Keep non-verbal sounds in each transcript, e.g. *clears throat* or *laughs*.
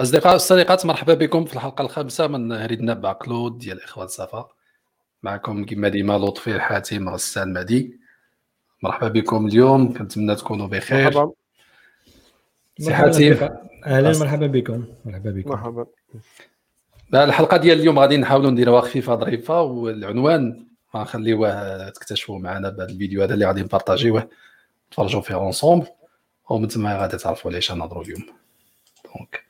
أصدقاء والصديقات مرحبا بكم في الحلقة الخامسة من هريد الناب بعقلو ديال الإخوان صفا. معكم كما ديما لطفي الحاتم غسان مهدي. مرحبا بكم اليوم كنتمنى تكونوا بخير. مرحبا. سي حاتم. أهلا مرحبا بكم. مرحبا بكم. مرحبا. الحلقة ديال اليوم غادي نحاولوا نديروها خفيفة ظريفة والعنوان غنخليوه تكتشفوا معنا بهذا الفيديو هذا اللي غادي نبارطاجيوه. نتفرجوا فيه ensemble ومن ثم غادي تعرفوا علاش نهضروا اليوم. دونك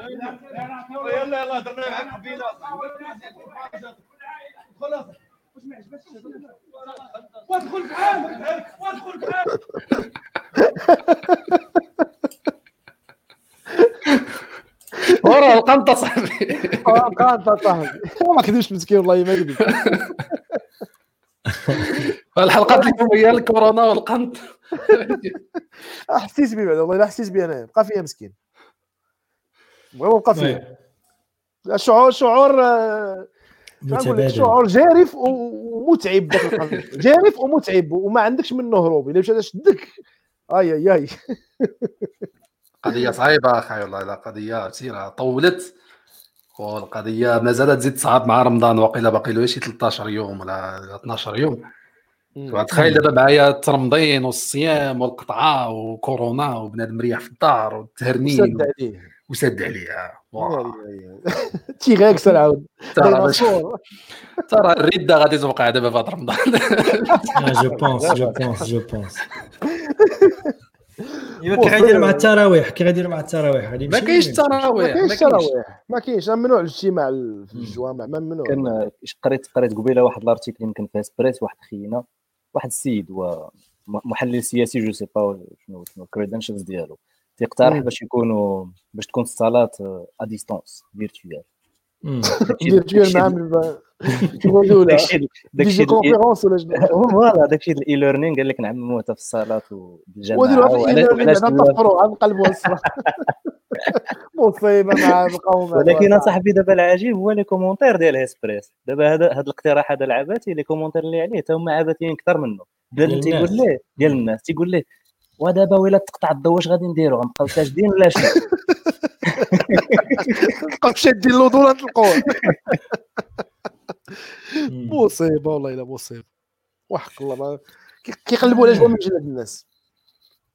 يلا يلا درنا معك قبيله خلاص. وادخل وادخل القنطة صاحبي. القنط أصاحبي. ما كذبش مسكين والله ما كذب الحلقات اليوم هي الكورونا والقنط حسيت بي بعد والله لا حسيت بي أنا. بقى فيها مسكين. بغيو بقى فيها شعور شعور آه، متبادل. شعور جارف ومتعب ذاك القلب. *laughs* جارف ومتعب وما عندكش منه هروب الا مشى شدك. آي آي آي. *laughs* قضية صعيبة أخي والله. لا قضية كثيره طولت. والقضية ما زالت تزيد تصعب مع رمضان. وقيلا باقي له شي 13 يوم ولا 12 يوم. تخيل دابا معايا الترمضين والصيام والقطعة وكورونا وبنادم مريح في الدار والتهرنين. وسد عليه تيغاكس *laughs* عاود. *laughs* ترى الرده غادي توقع دابا في هذا رمضان. je pense je pense je pense ايوا كي غيدير مع التراويح كي غيدير مع التراويح غادي ما كاينش التراويح ما كاينش التراويح ما كاينش ممنوع الاجتماع في الجوامع ممنوع. كان قريت قريت قبيلة واحد ال article يمكن في هسبريس واحد خينا واحد السيد هو محلل سياسي je sais pas شنو شنو ال credentials ديالو. تيقترح باش يكونوا باش تكون الصالات à distance virtuelle virtuelle مع داكشي *laughs* conférence ولا شنو؟ *laughs* *laughs* voilà داكشي ال e-learning قال لك نعمموها حتى في الصالات والجامعة وديروا هذا ال e-learning نطفروا عن قلبوا مصيبة مع القوم. ولكن أصاحبي دابا العجيب هو les commentaires ديال هيسبريس دابا هذا هذا الاقتراح هذا العباتي les commentaires اللي عليه حتى هما عباتيين أكثر منه. ديال تيقول ليه؟ ديال الناس. تيقول ليه؟ ودابا ولا تقطع الضو واش غادي نديرو غنبقاو ساجدين ولا شنو نبقاو *laughs* شادين اللودو نطلقوه مصيبة والله إلا مصيبة. وحق الله كيقلبوا على جوا من جلد الناس.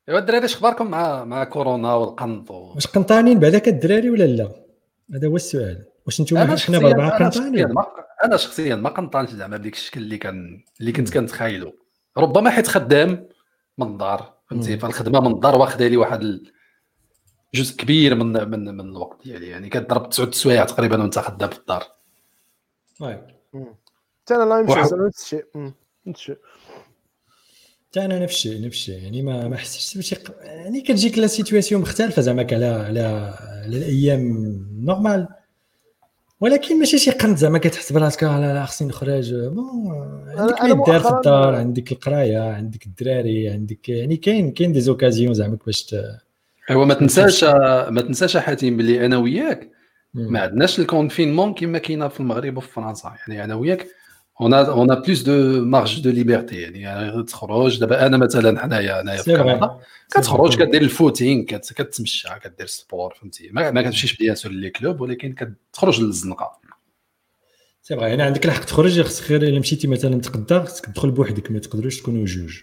إيوا الدراري اش أخباركم مع مع كورونا والقنط. واش قنطانين بعدك الدراري ولا لا؟ هذا هو السؤال. واش أنتم حنا بربعه قنطانين؟ أنا شخصيا ما قنطانش زعما بديك الشكل اللي كان اللي كنت كنتخيلو. ربما حيت خدام من الدار فهمتي؟ فالخدمة من الدار واخدة لي واحد جزء كبير من من من الوقت ديالي. يعني كضرب تسعود سوايع تقريبا وأنت خدام في الدار. حتى أنا لا نفس الشيء. نفس الشيء. حتى أنا نفس الشيء نفس الشيء. يعني ما ما حسيتش بشي يعني كتجيك la situation مختلفة زعما على على على الأيام normal ولكن ماشي شي قنط زعما كتحس براسك لا خصني نخرج. bon عندك ما يدار في الدار عندك القراية عندك الدراري عندك يعني كاين كاين des occasions زعما باش أيوا ما تنساش ما تنساش حاتم بلي أنا وياك. ما عندناش ال confinement كما كاينة في المغرب وفي فرنسا. يعني أنا وياك on a plus de marge de liberté يعني تخرج دابا أنا مثلا حنايا انايا في كندا كتخرج كدير ال footing كتمشى كدير sport فهمتي ما, ما كتمشيش bien sûr les clubs ولكن كتخرج للزنقه c'est vrai يعني عندك الحق تخرج خصك غير الا مشيتي مثلا تقدا خصك تدخل بوحدك ما تقدروش تكونوا جوج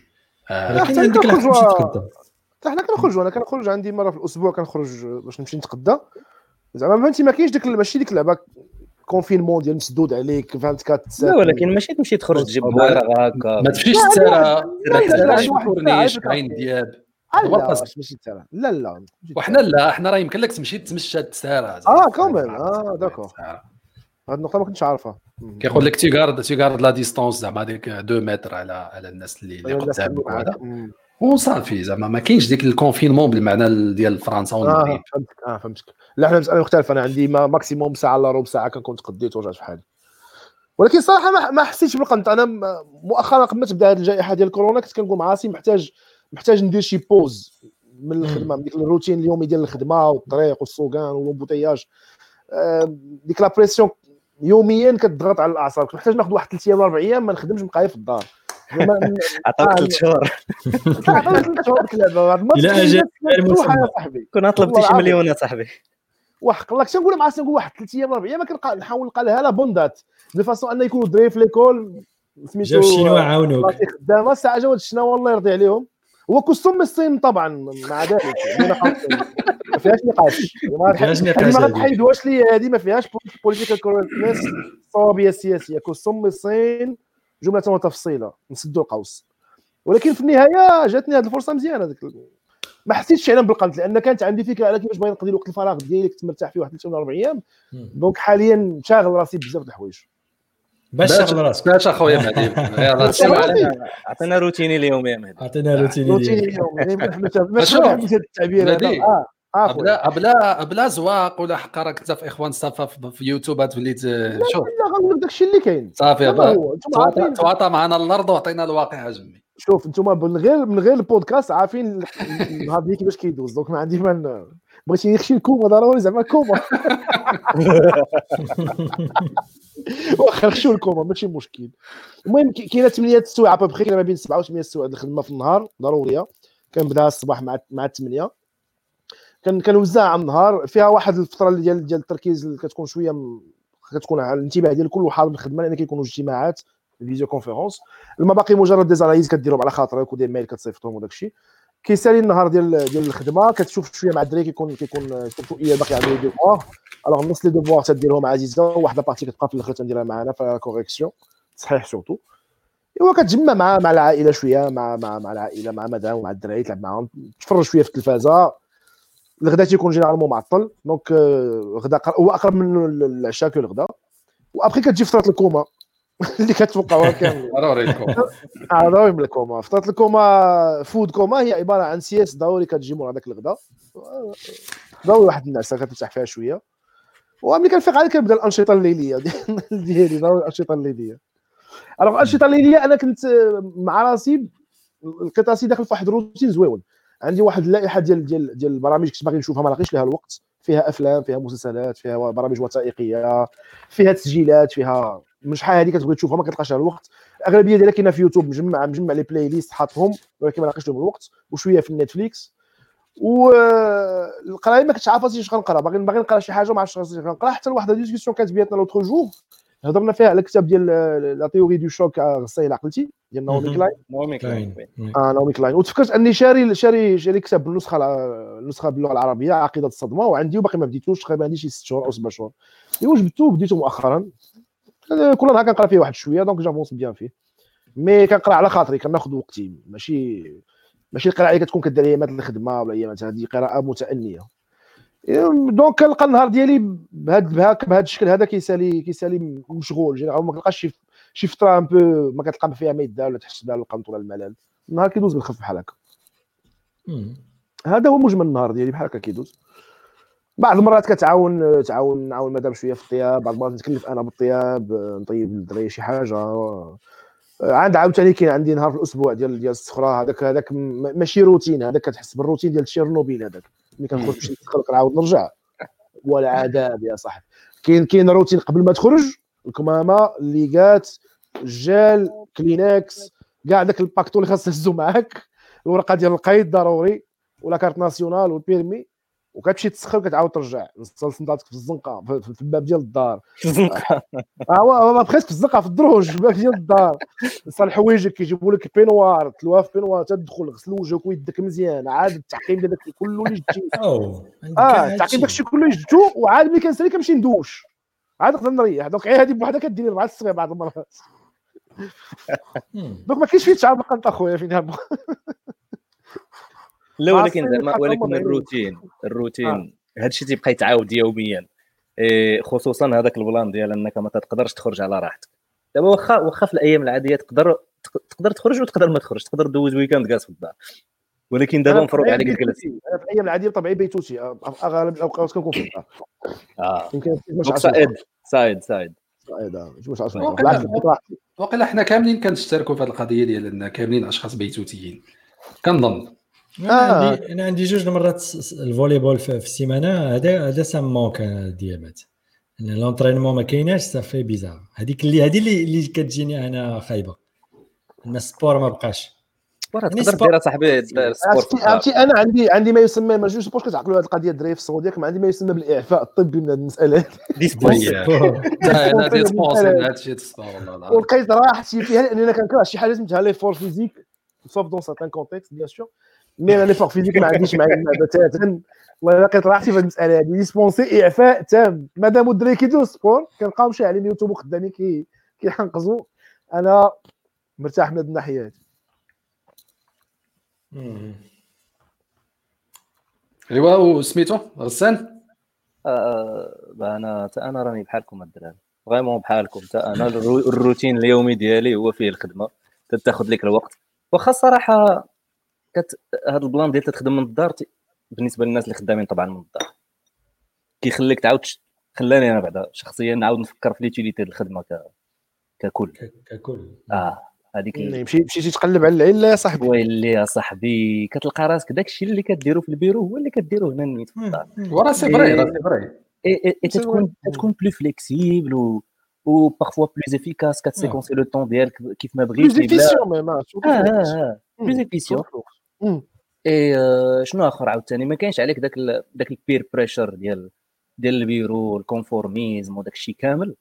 ولكن عندك الحق تمشي تقدا حتى حنا كنخرجوا أنا كنخرج عندي مرة في الأسبوع كنخرج باش نمشي نتقدا زعما فهمتي ما كاينش ديك ماشي ديك اللعبة. confinement ديال مسدود عليك فهمت كتسافر لا ولكن ماشي تمشي تخرج تجيب بويره هكا ما تمشيش كورنيش عين دياب. لا ماشي تسارى لا لا وحنا لا حنا راه يمكن لك تمشي تمشى تسارى آه كومين آه d'accord هاد النقطة ما كنتش عارفها. كيقول لك tu gardes tu gardes la distance زعما هذيك 2 متر على على الناس اللي اللي قدامك وهذا. وصافي زعما ما كاينش ديك ال confinement بالمعنى ديال فرنسا والمغرب آه فهمتك آه فهمتك لا حنا مسألة مختلفة. أنا عندي maximum ساعة إلا ربع ساعة كنكون تقديت ورجعت في حالي. ولكن صراحة ما, ما حسيتش بالقنط أنا مؤخرا قبل ما تبدا هذه الجائحة ديال كورونا. كنت كنقول مع راسي محتاج محتاج ندير شي pause من الخدمة. من ديك الروتين اليومي ديال الخدمة والطريق والسوقان وال embouteillage ديك لا بريسيون يوميا كتضغط على الأعصاب. كنت محتاج ناخذ واحد ثلاث أيام ولا أربع أيام ما نخدمش نبقى في الدار. *laughs* عطاك ثلاث شهور. عطاك ثلاث شهور اللعبه المسمى. مفتوحة يا صاحبي. كنا طلبتي شي. مليون يا صاحبي. وحق الله كنت نقول مع نقول واحد؟ ثلاث أيام أربع أيام نحاول نلقى لها لا بوندات. دو فاسون أن يكونوا دراري في ليكول سميتو جاو الشينوا عاونوك؟ خدامه ساعة جاو هاد الشناوه الله يرضي عليهم. هو كوستوم من الصين طبعا مع ذلك. يعني ما فيهاش نقاش. ما فيهاش نقاش ما هذه. غتحيدوهاش لي هذه ما فيهاش political correctness الصوابيه السياسيه كوستوم من الصين جملة وتفصيلا نسدوا القوس. ولكن في النهاية جاتني هذه الفرصة مزيانة. هذيك ما حسيتش فعلا بالقنط لأن كانت عندي فكرة على كيفاش باغي نقضي الوقت الفراغ ديالي كنت مرتاح فيه واحد ثلاث ولا أربع أيام. donc حاليا شاغل راسي بزاف د الحوايج. باش شغل راسك. باش أخويا مهدي. *laughs* عطينا روتيني اليوم يا مهدي. عطينا روتيني روتيني ديالك اليوم. *laughs* ما نحبش ما أشوف. نحبش هذا التعبير هذا. خويا. بلا بلا بلا زواق ولا حقا راك انت في إخوان صفا في في يوتيوب تولي ت- شوف. لا غنقول لك داكشي اللي كاين. صافي تواطى معنا الأرض وعطينا الواقع جمي. شوف أنتم من غير من غير البودكاست عارفين النهار ديالي كيفاش كيدوز. donc ما عندي ما بغيتي نخشي الكوما ضروري زعما كوما *laughs* واخا نخشيو الكوما ماشي مشكل. المهم كاينة 8 السوايع ابوبخي كاينة ما بين 7 و 8 السوايع الخدمه في النهار ضرورية. كنبدا الصباح مع مع 8 كان كنوزع على النهار. فيها واحد الفترة ديال ديال التركيز اللي كتكون شوية م- كتكون على الانتباه ديال كل حاضر بالخدمه لأن كيكونوا اجتماعات vidéoconférence لما باقي مجرد دي كديرهم على خاطرك و des mails كتصيفطهم وداك الشيء كيسالي النهار ديال ديال الخدمة كتشوف شوية مع الدراري كيكون كيكون شوية باقي عندهم des devoirs alors نص les devoirs تديرهم عزيزة وواحدة partie كتبقى في الآخر تنديرها معنا في correction تصحيح surtout ايوا كتجمع مع مع العائلة شوية مع مع مع العائلة مع مدام ومع الدراري تلعب معاهم تفرج شوية في التلفازة. الغداء تيكون généralement معطل. donc آه، غدا هو أقرب من العشاء que الغداء و après كتجي فتره الكوما *laughs* اللي كتوقعوها كامل. ضروري لكم آه ضروري من الكوما فتره الكوما food coma هي عبارة عن sieste ضروري كتجي مور هذاك الغداء ضروري واحد النعسه كترتاح فيها شوية. وملي كنفيق عاد كنبدا الأنشطة الليلية ديال- *laughs* ديالي. ضروري الأنشطة الليلية. alors الأنشطة الليلية أنا كنت آه، مع راسي لقيت راسي داخل في واحد الروتين زويون. عندي واحد اللائحة ديال ديال ديال البرامج كنت باغي نشوفها ما لاقيش لها الوقت. فيها أفلام فيها مسلسلات فيها برامج وثائقية فيها تسجيلات فيها من شحال هذه كتبغي تشوفها ما كتلقاش لها الوقت. الاغلبيه ديالها كاينة في يوتيوب مجمع مجمع les playlists حاطهم ولكن ما لاقيش لهم الوقت. وشوية في ال Netflix. والقرايه ما كنتش عارف اش غنقرا. باغي باغي نقرا شي حاجة ما عرفتش اش غنقرا. حتى لواحد discussion كانت بيناتنا l'autre jour هضرنا فيها على الكتاب ديال la théorie du choc غسيل عقلتي ديال Naomi مهم. Klein. Naomi Klein. آه Naomi Klein. وتفكرت أني شاري شاري شاري كتاب بالنسخة النسخة باللغة العربية عقيدة الصدمة وعندي وباقي ما بديتوش تقريبا عندي شي ست شهور أو سبع شهور. ايوا جبتو بديتو مؤخرا. كل نهار كنقرأ فيه واحد شوية donc j'avance bien فيه. mais كنقرأ على خاطري كناخذ وقتي. ماشي ماشي القراءة اللي كتكون كدير أيامات الخدمة ولا أيامات هذه قراءة متأنية. donc كنلقى النهار ديالي بهذا بهذا بهذا الشكل هذا كيسالي كيسالي مشغول. généralement ما كنلقاش شي شي فترة un peu ما كتلقى فيها ما يدار ولا تحس بها القنط ولا الملل. النهار كيدوز بالخف بحال هكا. هذا هو مجمل النهار ديالي بحال هكا كيدوز. بعض المرات كتعاون تعاون نعاون مدام شوية في الطياب بعض المرات نتكلف أنا بالطياب نطيب للدراري شي حاجة. عاد عاوتاني كاين عندي نهار في الأسبوع ديال ديال السخره هذاك هذاك ماشي روتين هذاك كتحس بالروتين ديال تشيرنوبيل هذاك. ملي كنخرج نمشي نسخر كنعاود نرجع ولا عذاب يا صاحبي. كاين كاين روتين قبل ما تخرج؟ الكمامة les gants ال gel Kleenex كاع داك ال paquet اللي خاص تهزو معاك. الورقة ديال القيد ضروري ولا carte nationale وال permis. وكتمشي تسخر وكتعاود ترجع تغسل صندالتك في الزنقة في, في, في الباب ديال الدار. *laughs* آه هو بخيت في الزنقة في الدروج في الباب ديال الدار. صال حوايجك كيجيبوا لك بينوار تلوها في بينوار تدخل غسل وجهك ويدك مزيان عاد التعقيم ديال داك كله اللي جبتي *laughs* آه. التعقيم داكشي كله اللي جبتو وعاد ملي كنسالي كنمشي ندوش. عاد نقدر نريح. دونك غير هذه بوحدها كدير اربعه الصغير بعض المرات. *laughs* دونك ما كاينش فيه تعب بقى انت أخويا فين لا ولكن زعما ولكن. الروتين. الروتين هذا الشيء تيبقى يتعاود يوميا. إيه، خصوصا هذاك البلان ديال أنك ما تقدرش تخرج على راحتك. دابا واخا واخا في الأيام العادية تقدر تق- تقدر تخرج وتقدر ما تخرج تقدر دوز weekend كامل في الدار. ولكن دابا مفروض عليك. أنا في الأيام العادية بطبيعي بيتوتي. اغلب الاوقات كنكون في الدار. آه. يمكن بالعكس بقيت راحتي. وقيلا حنا كاملين كنشتركوا في هذه القضية ديال أن كاملين أشخاص بيتوتيين. كنظن. أنا آه. عندي أنا عندي جوج المرات س- ال volley-ball في في السيمانه هذا هذا ça manque ديامات أن l'entraînement ما كايناش صافي bizarre هذيك اللي هذه اللي اللي كتجيني أنا خايبة. الناس sport ما بقاش. وراه يعني تقدر دير صاحبي ال sport عرفتي عرفتي أنا عندي عندي ما يسمى ما جوج باش كتعقلوا هذه القضية الدراري في السعودية كما عندي ما يسمى بالإعفاء الطبي من *laughs* *laughs* هذه المساله والله ولقيت راحتي فيها لأن أنا كنكره شي حاجة سميتها l'effort physique sauf dans certains contextes bien sûr mais أنا l'effort physique ما عنديش معايا بتاتا والله لقيت راحتي في المساله هذه dispensé اعفاء تام مادام الدراري كيديروا sport كنلقاو مشاعلين يوتيوب وخدامين كي كيحنقزوا أنا مرتاح من هذه الناحيه هذه. ايوا وسميتو غسان آه، أنا تا أنا راني بحالكم الدراري vraiment بحالكم تا أنا ال rou- ال routine اليومي ديالي هو فيه الخدمه تاخذ لك الوقت واخا الصراحه كت... هذا ال plan ديال تخدم من الدار بالنسبة للناس اللي خدامين طبعا من الدار. كيخليك تعاود خلاني أنا بعدا شخصيا نعاود نفكر في l'utilité الخدمة ك... ككل. ك- ككل. آه هذيك ال- مشيت مشيتي تقلب على العله يا صاحبي. ويلي يا صاحبي كتلقى راسك داكشي اللي كديرو في البيرو هو اللي كديرو هنا نيت في الدار. وراه c'est vrai. راه c'est vrai. et, et, et C'est تتكون vrai. تتكون plus flexible و و بارفوا بلوز افيكاس كتسيكونسي لو طون ديالك كيف ما بلوز بغيتي بلا افيسيون ميم بلوز افيسيون إي آه، شنو آخر عاوتاني؟ ما كاينش عليك داك ال- داك البير بريشر ديال ديال البيرو الكونفورميزم وداك الشيء كامل؟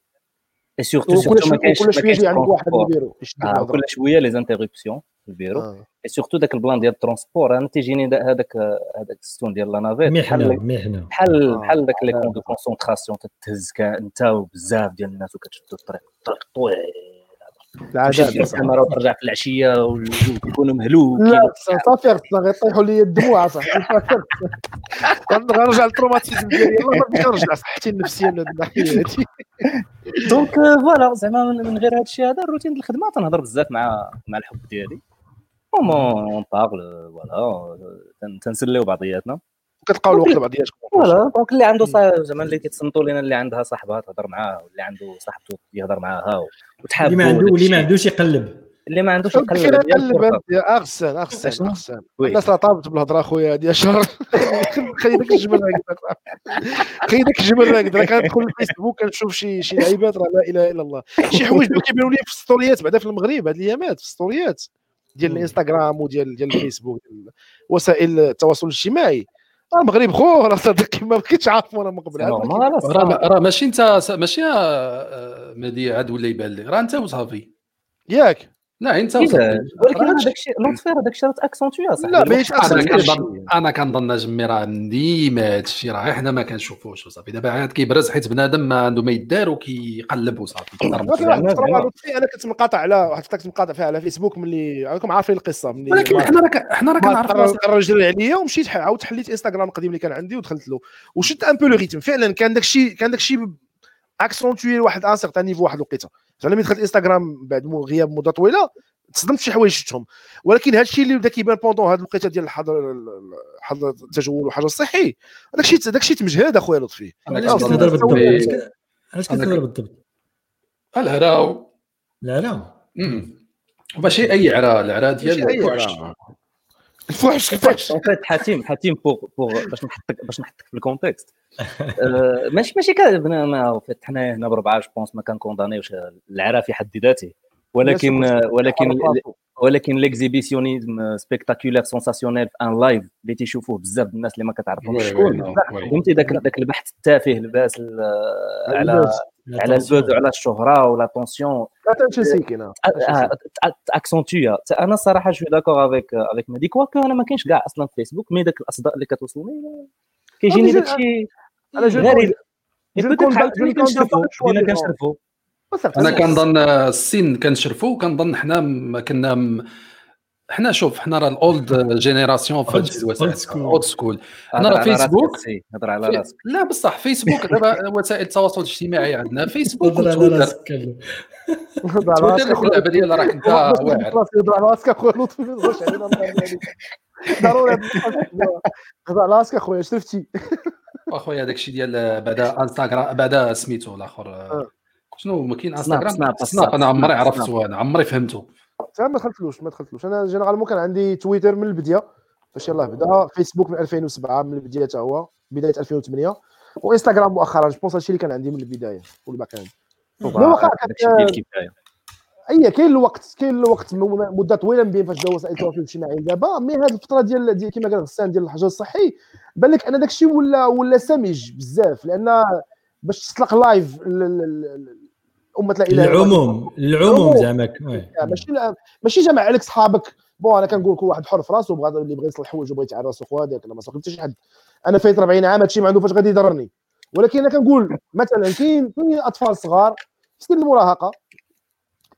اي سورتو سورتو ما كاينش كل شوية عندك واحد. يديرو يشد آه كل شوية لي زانتربسيون في البيرو. آه. اي سورتو داك البلان ديال الترونسبور أنا تيجيني هذاك هذاك الستون ديال لا نافيت محنه بحال محنه بحال آه. بحال داك لي كون دو كونسونطراسيون تتهز انت وبزاف ديال الناس وكتشدوا الطريق. الطريق طويل. العذاب الكاميرا وترجع في العشية والجو كيكونوا مهلوكين لا صافي غصنا غيطيحوا لي الدموع صاحبي *laughs* غنرجع للتروماتيزم ديالي يلاه ما بغيتش نرجع صحتي النفسية من هذه الناحيه هذه دونك فوالا زعما من غير هذا الشيء هذا الروتين ديال الخدمة تنهضر بزاف مع مع الحب ديالي. اون بارل فوالا تن- تنسليو بعضياتنا. وكتلقاو الوقت لبعضياتكم فوالا. دونك اللي عنده زعما اللي كيتصنتوا لنا اللي عندها صاحبها تهضر معاه واللي عنده صاحبته يهضر معاها اللي وتحابوا ما عنده واللي ما. عندوش يقلب. اللي ما عندوش يقلب نقلب الفرصة. يا اغسان اغسان وي. الناس راه طابت بالهضرة أخويا هذه شهر. *laughs* خلي داك الجبل هكذا خلي داك الجبل هكذا كندخل الفيسبوك كنشوف شي شي لعيبات راه لا إله إلا الله. شي حوايج اللي كيبانوا لي في الستوريات بعدا في المغرب هاد الأيامات في الستوريات. ديال الإنستغرام وديال ديال الفيسبوك ديال وسائل التواصل الاجتماعي. المغرب خو *laughs* راه صدق ما كنتش عارف أنا من قبل. راه ماشي انت ماشي آه، مهدي عاد ولا يبان لك؟ راه انت وصافي. ياك. لا انت ولكن هذاك الشيء لونتفير هذاك الشيء تاكسونتوي لا ماشي أنا كنظن أنا كنظن جمي راه ديما هذا الشيء راه غير حنا ما كنشوفوش وصافي دابا عاد كيبرز حيت بنادم ما عنده ما يدار وكيقلب وصافي أنا كنت مقاطع على واحد الفترة كنت مقاطع فيها على فيسبوك ملي راكم عارفين القصة ملي ولكن حنا راه حنا راه كنعرفوا قرر يجري عليا ومشيت عاود حليت انستغرام القديم اللي كان عندي ودخلت له. وشدات un peu le rythme فعلا كان داك الشيء كان داك الشيء accentué لواحد un certain niveau واحد الوقيته. زعما ملي دخلت انستغرام بعد مو- غياب مدة طويلة تصدمت شي حوايج شفتهم. ولكن هذا الشيء اللي بدا كيبان pendant هذه الوقيته ديال الحظر الحظر التجول والحجر الصحي هذاك الشيء داك الشيء تمجهد أخويا لطفي. أنا علاش كتهضر بالضبط؟ علاش كتهضر بالضبط؟ لا أمم. ماشي أي عرا العرا ديال الفحش. الفحش. *laughs* حاتم حاتم pour pour باش نحطك باش نحطك في ال contexte ماشي ماشي كان ما حنا هنا بربعة je pense ما كنكوندانيوش العرا في حد ذاته. ولكن آه، ولكن ولكن l'exhibitionnisme spectaculaire sensationnel في un live اللي تيشوفوه بزاف الناس اللي ما كتعرفهمش. شكون. فهمتي؟ داك داك البحث التافه الباس ال- على على ال buzz وعلى الشهرة و l'attention سيكين اكسونتويا أنا الصراحه جو داكور افيك افيك مدي كواكو أنا ما كاينش كاع أصلا في فيسبوك مي داك الأصداء اللي كتوصلوني كيجيني جو- داك الشيء أنا جو غريب. جو بيتيت كوندا- عاوتاني جو كوندا كنشرفو pas le choix بدينا des كنشرفو أنا كنظن السن كنشرفوا كنظن حنا ما كنا م- حنا شوف حنا راه الأولد جينيراسيون في Old- هذه الوسائل. اولد سكول حنا راه فيسبوك هضر على راسك. لا بصح فيسبوك دابا وسائل التواصل الاجتماعي عندنا فيسبوك هضر على وتويتر. تويتر اللعبه ديال راه انت واعر. هضر على راسك أخويا لطفي ما تهضرش علينا. *laughs* ضروري هضر على راسك أخويا شرفتي. اخويا داك الشيء ديال بعدا انستغرام بعدا سميتو الآخر آه. شنو ما كاين انستغرام سناب، سناب أنا عمري عرفتو أنا عمري فهمته. حتى ما دخلتلوش ما دخلتلوش. أنا généralement كان عندي تويتر من البداية فاش يلاه بدا فيسبوك من 2007 من البداية حتى هو بداية 2008 وانستغرام مؤخرا je pense هادشي اللي كان عندي من البداية واللي ما كان. لا واخا داك الشيء ديال الكفايه اي كاين الوقت كاين الوقت مده طويله من بين فاش داو وسائل التواصل الاجتماعي دابا mais هذه الفترة ديال ديال كما قال غسان ديال الحجر الصحي بان لك أن داك الشيء ولا ولا سمج بزاف لأن باش تطلق live أمة لا إله العموم العموم. زعما ماشي ماشي جمع عليك صحابك bon أنا كنقول كل واحد حر في راسو بغى اللي بغى يصلح حوايج وبغى يتعرس وهذاك أنا ما صاحبت حتى شي حد. أنا فايت 40 عام هادشي ما عنده فاش غادي يضرني. ولكن أنا كنقول مثلا كاين كاين أطفال صغار في سن المراهقة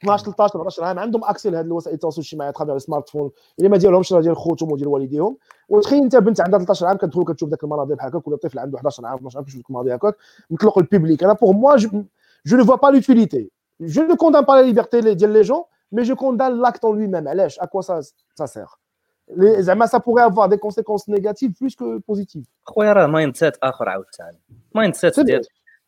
12 13 14 عام عندهم accès لهذه الوسائل التواصل الاجتماعي تخدم على ال smartphone اللي ما ديالهمش راه ديال خوتهم وديال والديهم. وتخيل انت بنت عندها 13 عام كتدخل كتشوف ذاك المناظر بحال هكاك ولا طفل عنده 11 عام 12 عام كيشوف ذاك المناظر هكاك. مطلق ال public. أنا pour moi je ne vois pas l'utilité. Je ne condamne pas la liberté ديال les gens mais je condamne l'acte en lui-même. علاش؟ à quoi ça ça sert Les- زعما ça pourrait avoir des conséquences négatives plus que positives. خويا راه mindset آخر عاوتاني. mindset c'est ديال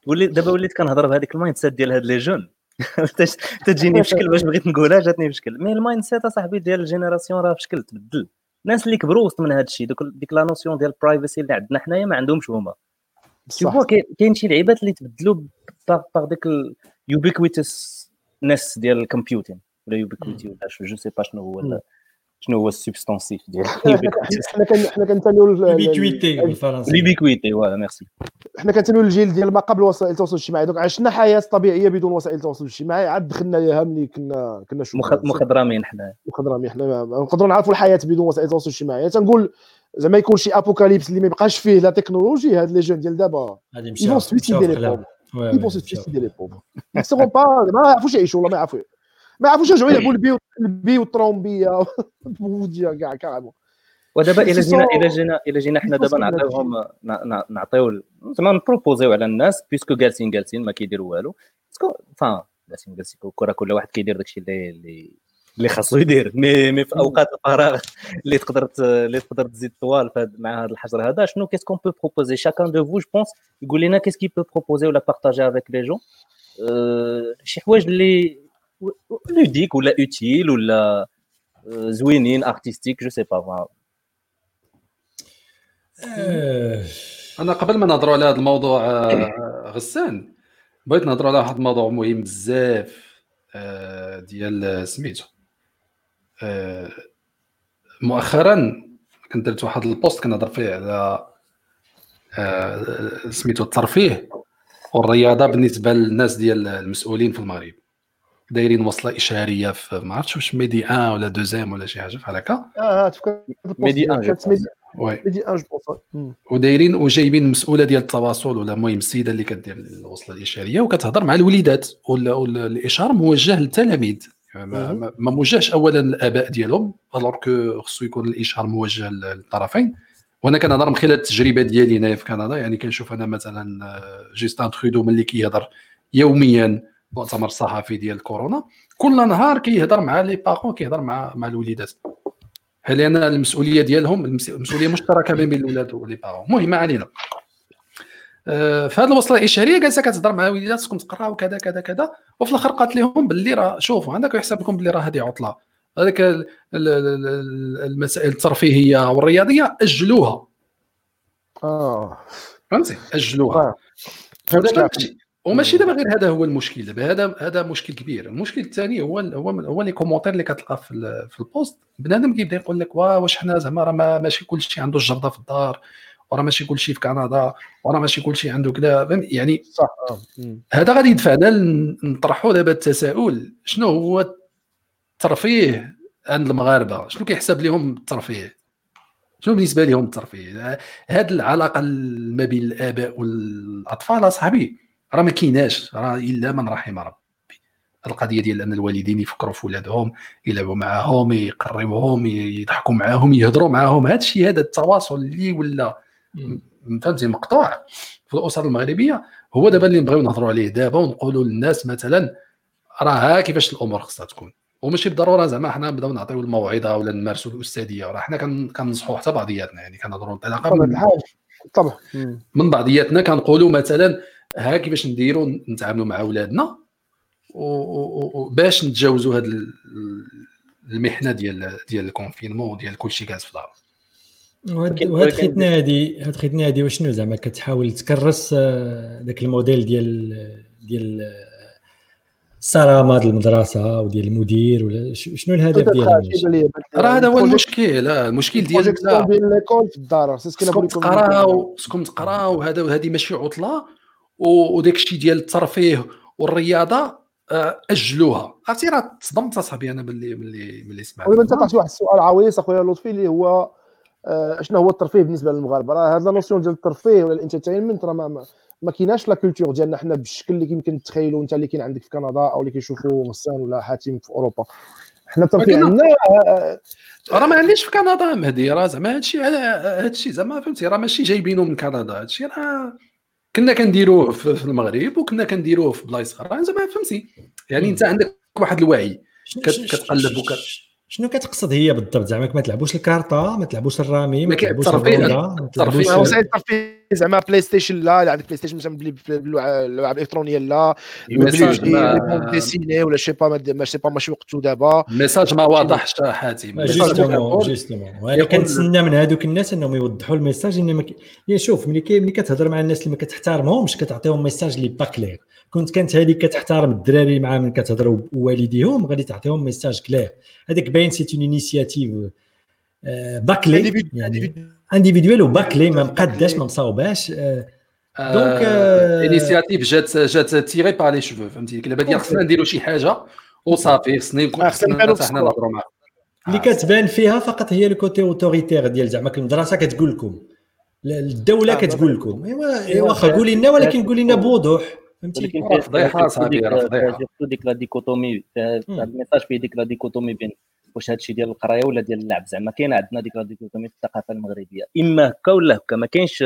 ولي دابا وليت كنهضر بهذيك ال mindset ديال هاد les jeunes *laughs* تجيني في شكل باش بغيت نقولها جاتني في شكل mais ال mindset أصاحبي ديال ال génération راه في شكل تبدل. الناس اللي كبروا وسط من هذا الشيء ديك la notion ديال ال privacy اللي عندنا حنايا ما عندهمش هما. بصح. تشوفوا كاين شي لعيبات اللي تبدلوا par ديك ال ubiquitousness ديال ال computing ولا ubiquité ولا je sais pas شنو هو شنو هو ال substantif ديال. حنا كن- حنا كنسميو l'ubiquité بالفرنسي l'ubiquité voilà merci حنا كنتميو للجيل ديال ما قبل وسائل التواصل الاجتماعي دوك عشنا حياة طبيعية بدون وسائل التواصل الاجتماعي عاد دخلنا ليها ملي كنا كنا شباب مخضرمين حنا. مخضرمين حنا. نقدروا نعرفوا الحياة بدون وسائل التواصل الاجتماعي تنقول زعما يكون شي apocalypse اللي ما يبقاش فيه la technologie هاد les jeunes ديال دابا. ils vont se suicider les pauvres. ما يحسبون با ما يعرفوش يعيشوا والله ما يعرفوا. ما يعرفوش يرجعوا يلعبوا البي البي والطرومبيه *laughs* بوديا كاع كارمون ودابا الا سي جينا الا جينا الا جينا حنا دابا نعطيوهم نعطيو زعما نبروبوزيو على الناس بيسكو جالسين جالسين ما كيديروا والو. باسكو فان جالسين جالسين. كره كل واحد كيدير داكشي اللي اللي اللي خاصو يدير. مي مي في أوقات الفراغ *laughs* اللي تقدر اللي تقدر تزيد طوال مع هذا الحجر هذا شنو كيس كون بو بروبوزي شاكان دو فو جو بونس يقول لنا qu'est-ce qu'il peut proposer ولا partager avec les jeunes شي حوايج اللي ludiques ولا utiles ولا زوينين artistiques je sais pas أنا قبل ما نهضروا على هذا الموضوع آه، *coughs* غسان بغيت نهضروا على واحد الموضوع مهم بزاف آه، ديال سميتو آه، مؤخرا كنت درت واحد ال post كنهضر فيه على سميتو الترفيه والرياضة بالنسبة للناس ديال المسؤولين في المغرب. دايرين وصلة إشهارية في ما عرفتش واش ميدي أن ولا دوزيام ولا شي حاجة بحال هكا. آه تفكر ميدي أن oui ميدي أن je pense ودايرين وجايبين مسؤولة ديال التواصل ولا المهم السيدة اللي كدير الوصلة الإشهارية وكتهضر مع الوليدات ولا ولا الإشهار موجه للتلاميذ. يعني ما, مهم. ما- ما موجهش اولا للآباء ديالهم alors que خصو يكون الاشهار موجه للطرفين. وأنا كنهضر من خلال التجربة ديالي هنايا في كندا يعني كنشوف أنا مثلا آه، جوستان ترودو ملي كيهضر يوميا مؤتمر صحفي ديال كورونا كل نهار كيهضر مع les parents كيهضر مع مع الوليدات. هل أنا المسؤولية ديالهم المس- المسؤولية مشتركة بين الاولاد و les parents؟ المهم علينا. آه، في هذه الوصلة الإشهارية جالسة كتهضر مع الوليدات خصكم تقراو كذا كذا كذا وفي الآخر قالت لهم باللي راه شوفوا عندك يحسب لكم باللي راه هذه عطلة. هذيك ال- ال- ال- ال- المسائل الترفيهية والرياضية أجلوها. آه. فهمتي؟ أجلوها. آه. وماشي دابا غير هذا هو المشكل. دابا هذا هذا مشكل كبير. المشكل الثاني هو ال- هو هو les commentaires اللي كتلقى في في ال post. بنادم كيبدا يقول لك واه واش حنا زعما راه ما- ماشي كل شيء عنده الجردة في الدار وراه ماشي كل شيء في كندا وراه ماشي كل شيء عنده كذا؟ يعني صح مم. هذا غادي يدفعنا نطرحوا دابا التساؤل شنو هو الترفيه عند المغاربة؟ شنو كيحسب لهم الترفيه؟ شنو بالنسبة لهم الترفيه؟ هذه العلاقة ما بين الآباء والأطفال أصاحبي. راه ما كايناش راه إلا من رحم ربي. القضية ديال أن الوالدين يفكروا في ولادهم يلعبوا معاهم يقربوهم يضحكوا معاهم يهضروا معاهم هذا الشيء هذا التواصل اللي ولا فهمتي مقطوع في الأسر المغربية. هو دابا اللي نبغيو نهضروا عليه دابا ونقولوا للناس مثلا راه ها كيفاش الأمور خصها تكون؟ وماشي بالضرورة زعما حنا نبداو نعطيو الموعظة ولا نمارسوا الأستاذية راه حنا كن- كننصحوا حتى بعضياتنا يعني كنهضروا انطلاقا بطبيعة من, الحال طبعا. من بعضياتنا كنقولوا مثلا ها كيفاش نديروا نتعاملوا مع اولادنا وباش نتجاوزوا هذه المحنة ديال ديال الكونفينمون وديال كلشي جالس في دار وهاد خدنا هادي هاد خدنا هادي وشنو زعما كتحاول تكرس آه، داك الموديل ديال ديال الصرامه ديال المدرسة وديال المدير ولا ش- شنو الهدف ديالها؟ راه هذا هو المشكل آه، المشكل ديال لا بين ليكول في الدار. سي سكي سكم تقراو سكم تقراو هذا وهذه ماشي عطلة. وداك الشيء ديال الترفيه والرياضة آه، أجلوها. عرفتي راه تصدمت اصاحبي أنا باللي باللي باللي سمعت. ولما انت واحد السؤال عويص أخويا. لطفي اللي هو آه، شنو هو الترفيه بالنسبة للمغاربة؟ راه هاد la notion ديال الترفيه ولا ال entertainment راه ما, ما, كايناش la culture ديالنا حنا بالشكل اللي يمكن تخيلوا أنت اللي كاين عندك في كندا أو اللي كيشوفوا غسان ولا حاتم في أوروبا. حنا الترفيه ولكن- عندنا آه، راه ما عنديش في كندا مهدي راه زعما هادشي هادشي زعما فهمتي. راه ماشي جايبينه من كندا. هادشي راه كنا كنديروه في في المغرب وكنا كنديروه في بلايص أخرى. زعما فهمتي؟ يعني انت عندك واحد الوعي. كتقلب وكت- شنو كتقصد هي بالضبط؟ زعما ما تلعبوش الكارطه ما تلعبوش الرامي ما تلعبوش ما الترفيه- سعيد الترفيه زعما PlayStation لا اللي عندك PlayStation مثلا بلي- بلي- باللعب الالعاب الالكترونيه les dessins animés ولا je sais pas ما je sais pas ماشي وقته دابا. ال message ما واضحش حاتم. justement وأنا كنتسنى من هذوك الناس إنهم يوضحوا ال message ان ما ك... يا شوف ملي ملي كتهضر مع الناس اللي ما كتحترمهمش كتعطيهم message اللي pas clair كنت كانت هذيك كتحترم الدراري مع من كتهضروا بوالديهم غادي تعطيهم ميساج كلير هذاك باين سي اون انيسياتيف باكلي يعني انديفيدويل وباكلي ما مقداش ما مصاوباش دونك، انيسياتيف جات جات تيري بار لي شوفو فهمتي ديك دابا خصنا نديروا شي حاجة وصافي نكون آه، خصنا حنا. نهضروا معاهم اللي كتبان فيها فقط هي الكوتي اوتوريتير ديال زعما المدرسة كتقول لكم الدولة كتقول لكم ايوا واخا قولي لنا ولكن قولي لنا بوضوح فهمتي فضيحة صاحبي،. جبتو ديك la dichotomie. ال message فيه ديك la dichotomie بين واش هادشي ديال القرايه ولا ديال اللعب زعما كاين عندنا ديك la dichotomie في الثقافه المغربيه اما هكا ولا هكا ما كاينش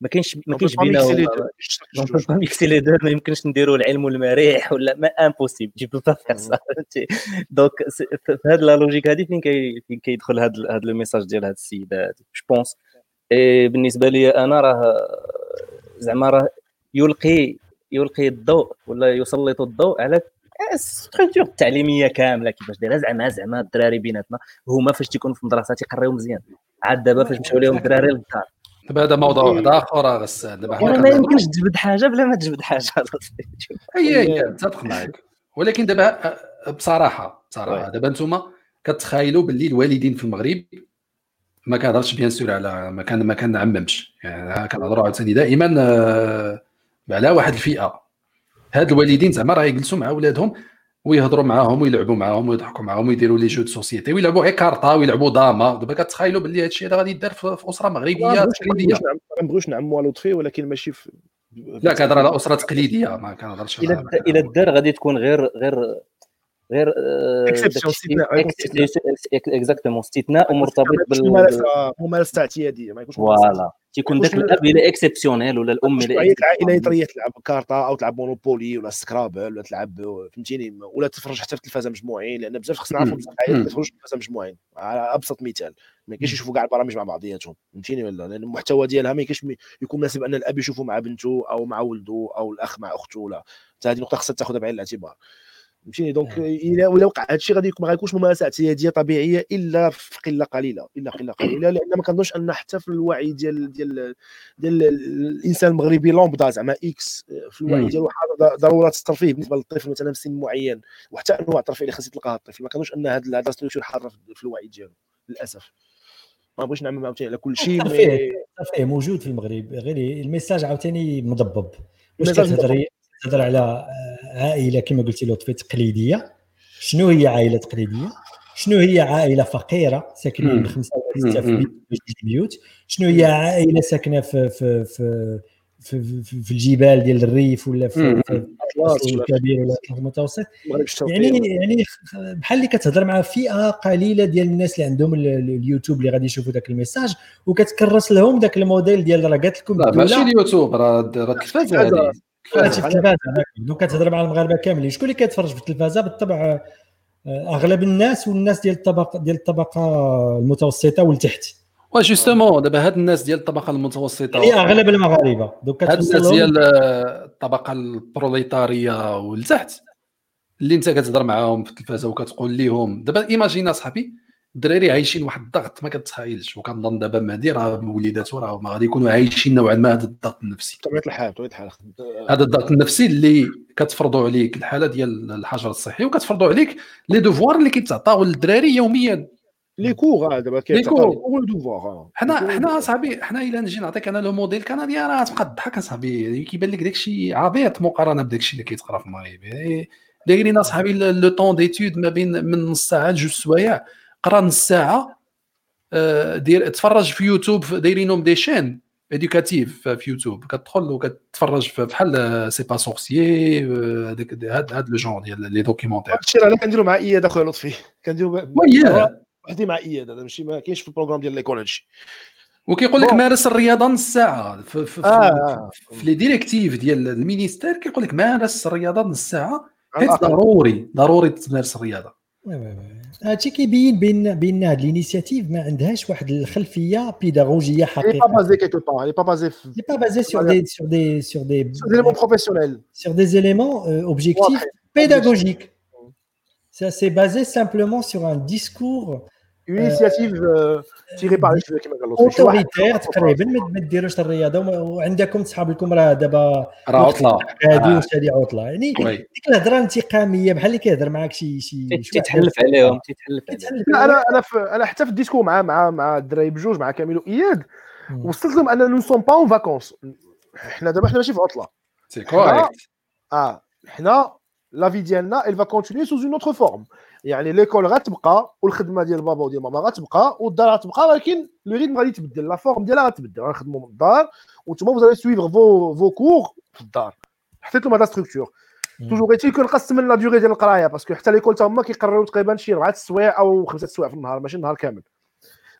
ما كاينش ما كاينش pas mixer les deux ما يمكنش نديرو العلم والمريح ولا ما impossible je peux pas faire ça فهمتي donc في هاد la logique هادي فين كي فين كيدخل هاد هاد le message ديال هاد السيده هادي je pense بالنسبة لي أنا راه زعما راه يلقي يلقي الضوء ولا يسلط الضوء على الستركتور التعليمية كاملة كيفاش دايره زعما زعما الدراري بيناتنا هما فاش تيكونوا في المدرسة تيقراو مزيان. عاد دابا فاش مشاو لهم الدراري للدار. دابا هذا موضوع واحد آخر غسان دابا حنا ما يمكنش تجبد حاجة بلا ما تجبد حاجة. هي هي متفق معك ولكن دابا أ- بصراحة بصراحة دابا أنتم كتخيلوا باللي الوالدين في المغرب ما كنهضرش bien sûr على ما كان ما كنعممش. يعني كنهضروا عاوتاني دائما آه، على واحد الفئة. هاد الوالدين زعما راه يجلسوا مع اولادهم ويهضروا معاهم ويلعبوا معاهم ويضحكوا معاهم ويديروا les jeux de société ويلعبوا غير كارطا ويلعبوا داما. دابا كتخيلوا باللي هادشي هذا غادي يدار في أسرة مغربية تقليدية. ما نبغيوش نعموا لطفي ولكن ماشي في لا كنهضر على أسرة تقليدية ما كنهضرش إلى على إلى الدار غادي تكون غير غير غير استثناء. exactement استثناء. ومرتبط بال ممارسه ممارسة اعتيادية ما يكونش voilà تيكون داك الاب إلى exceptionnel ولا الأم إلى العائله. طريه تلعب كارتا أو تلعب Monopoly ولا Scrabble ولا تلعب فهمتيني؟ ولا تفرج حتى في التلفازة مجموعين لأن بزاف خصنا نعرفوا. بزاف العائلات يتفرجوش في التلفازة مجموعين. على أبسط مثال ما كاينش يشوفوا كاع البرامج مع بعضياتهم فهمتيني ولا؟ لأن المحتوى ديالها ما كاينش يكون مناسب أن الأب يشوفه مع بنته أو مع ولده أو الأخ مع أخته ولا. هذه نقطة خصها تاخذها بعين الاعتبار. فهمتيني؟ donc الا ولا وقع هذا الشيء غادي يكون ما غيكونش ممارسه اعتياديه طبيعية إلا في قلة قليلة إلا قلة قليلة لأن ما كنظنش أن حتى في الوعي ديال ديال ديال الإنسان المغربي لومبدا زعما إكس في الوعي مم. ديالو ضرورات الترفيه بالنسبة للطفل مثلا في سن معين وحتى انواع الترفيه اللي خاص يطلقها الطفل. ما كنظنش أن هذا هذا structure حاضرة في- الوعي ديالو للأسف. ما بغيتش نعمم عاوتاني على كل شيء الترفيه. mais موجود في المغرب غير ال message عاوتاني مضبب. واش كتهضر على آه، عائله كما قلتي لطفي تقليدية. شنو هي عائلة تقليدية؟ شنو هي عائلة فقيرة ساكنين. خمسة ولا سته في البيوت شنو هي عائلة ساكنة في في في في, في, في الجبال ديال الريف ولا في. في الكبير ولا في المتوسط؟ يعني يعني بحال اللي كتهضر مع فئة قليلة ديال الناس اللي عندهم ال- ال- اليوتيوب اللي غادي يشوفوا ذاك ال message وكتكرس لهم ذاك الموديل ديال راه قالت لكم لا ماشي اليوتيوب راه راه التلفازه *laughs* في التلفازه donc كتهضر مع المغاربة كاملين شكون اللي كيتفرج في التلفازة؟ بالطبع آه، أغلب الناس والناس ديال الطبقه ديال الطبقة المتوسطة والتحت. و justement دابا هاد الناس ديال الطبقة المتوسطة يعني أغلب المغاربة. donc هاد الناس ديال آه، الطبقة البروليتاريه والتحت اللي انت كتهضر معاهم في التلفازة وكتقول لهم دابا imagine صاحبي الدراري عايشين واحد الضغط ما كتخيلش وكنظن دابا مهدي راه وليداتو راه ما غادي يكونوا عايشين نوعا ما هذا الضغط النفسي. بطبيعه الحال بطبيعه الحال. هذا الضغط النفسي اللي كتفرضوا عليك الحالة ديال الحجر الصحي وكتفرضوا عليك les devoirs اللي كيتعطاو للدراري يوميا. لي كور دابا لي كور. كور دوفوار حنا حنا اصاحبي حنا إلا نجي نعطيك أنا le modèle canadien راه تبقى تضحك اصاحبي كيبان لك داكشي عبيط مقارنة بداكشي اللي كيتقرا في المغرب. دايرين اصاحبي le temps d'étude ما بين من نص ساعة لجوج سوايع. قرأ نص ساعة آه، دير تفرج في يوتيوب دايرينهم des chaînes éducatives في يوتيوب كتدخل وكتفرج في بحال C'est pas sorcier هذاك هاد هاد le genre ديال les documentaires هادشي راه كنديرو مع إياد اخويا لطفي كنديرو وحدي مع إياد هذا ماشي ما كاينش في ال programme ديال l'école هادشي وكيقول لك. مارس الرياضة نص ساعة في, في, في, آه، آه. في les directives ديال ال ministère كيقول لك مارس الرياضة نص ساعة حيت الأقل. ضروري ضروري تمارس الرياضة. هادشي كيبين بان بان هاد الانيسياتيف ما عندهاش واحد الخلفيه بيداغوجيه Il est pas حقيقيه basé quelque part, il est pas basé n'est pas basé sur des sur des sur des sur des éléments professionnels. sur des éléments euh, objectifs واضحين. pédagogiques. Ça c'est basé simplement sur un discours Une initiative tirée par les cheveux كما قال لطفي. شي واحد- autoritaire تقريبا ما ديروش الرياضه وعندكم صحاب لكم راه دابا راه عطلة. هذه آه. هذه عطلة. يعني ديك الهضرة الانتقاميه بحال اللي كيهضر معاك شي شي تيتحلف عليهم تيتحلف لا أنا أنا في أنا حتى في الديسكو مع مع مع الدراري بجوج مع كامل واياد. وصلت لهم أن nous sommes pas en vacances حنا دابا حنا ماشي في عطلة. c'est correct آه حنا la vie ديالنا elle va continuer sous une autre forme. يعني l'école غتبقى والخدمه ديال بابا وديال ماما غتبقى والدار غتبقى ولكن le rythme غادي يتبدل la forme ديالها غتبدل غنخدموا من الدار وأنتم vous allez suivre vos vos cours في الدار حطيت لهم هاد structure. toujours غير كنقسم من la durée ديال القرايه parce que حتى l'école تا هما كيقرروا تقريبا شي اربعه السوايع أو خمسه السوايع في النهار ماشي النهار كامل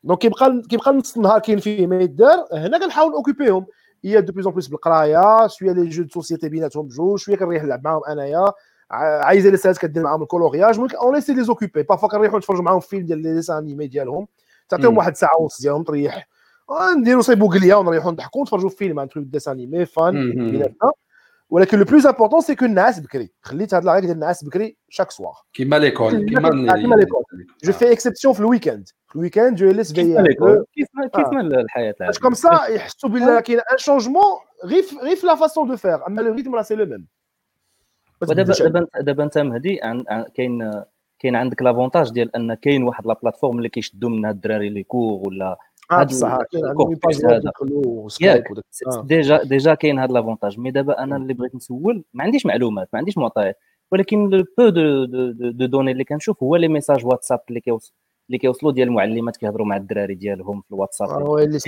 دونك كيبقى كيبقى نص النهار كاين فيه ما يدار هنا كنحاول اوكيبيهم هي دو بلوس بلوس بالقرايه شوية لي جو دو سوسيتي بيناتهم بجوج شوية كنريح نلعب معاهم انايا عايزة لي سالات كدير معاهم الكولورياج ممكن اون ليسي لي زوكيبي بارفوا كنريحوا نتفرجوا معاهم فيلم ديال لي ديسان انيمي ديالهم. تعطيهم مم. واحد ساعة ونص ديالهم تريح. آه، نديروا صيبو قليه ونريحوا نضحكوا نتفرجوا في فيلم عن تروك ديسان انيمي فان مم. بيناتنا ولكن لو بلوز امبورطون سي كو النعاس بكري. خليت هاد لاغيك ديال النعاس بكري شاك سوار كيما l'école كيما كيما l'école. je fais exception في ال week-end في ال week-end je laisse كيف فيي ما l'école كيف ما كيف ما الحياة باش العاديه comme ça يحسوا بلي كاين un changement غير في- غير في la façon de faire أما le rythme راه c'est le même ما ودابا. دابا دابا انت مهدي كاين كاين عندك l'avantage ديال أن كاين واحد la plateforme اللي كيشدوا منها الدراري les cours ولا آه هاد بصح هذا. ياك آه. déjà déjà كاين هذا l'avantage mais دابا أنا اللي بغيت نسول ما عنديش معلومات ما عنديش معطيات ولكن le peu de de de, de données اللي كنشوف هو les messages واتساب اللي كيوصل اللي كيوصلوا ديال المعلمات كيهضروا مع الدراري ديالهم في الواتساب آه، هو اللي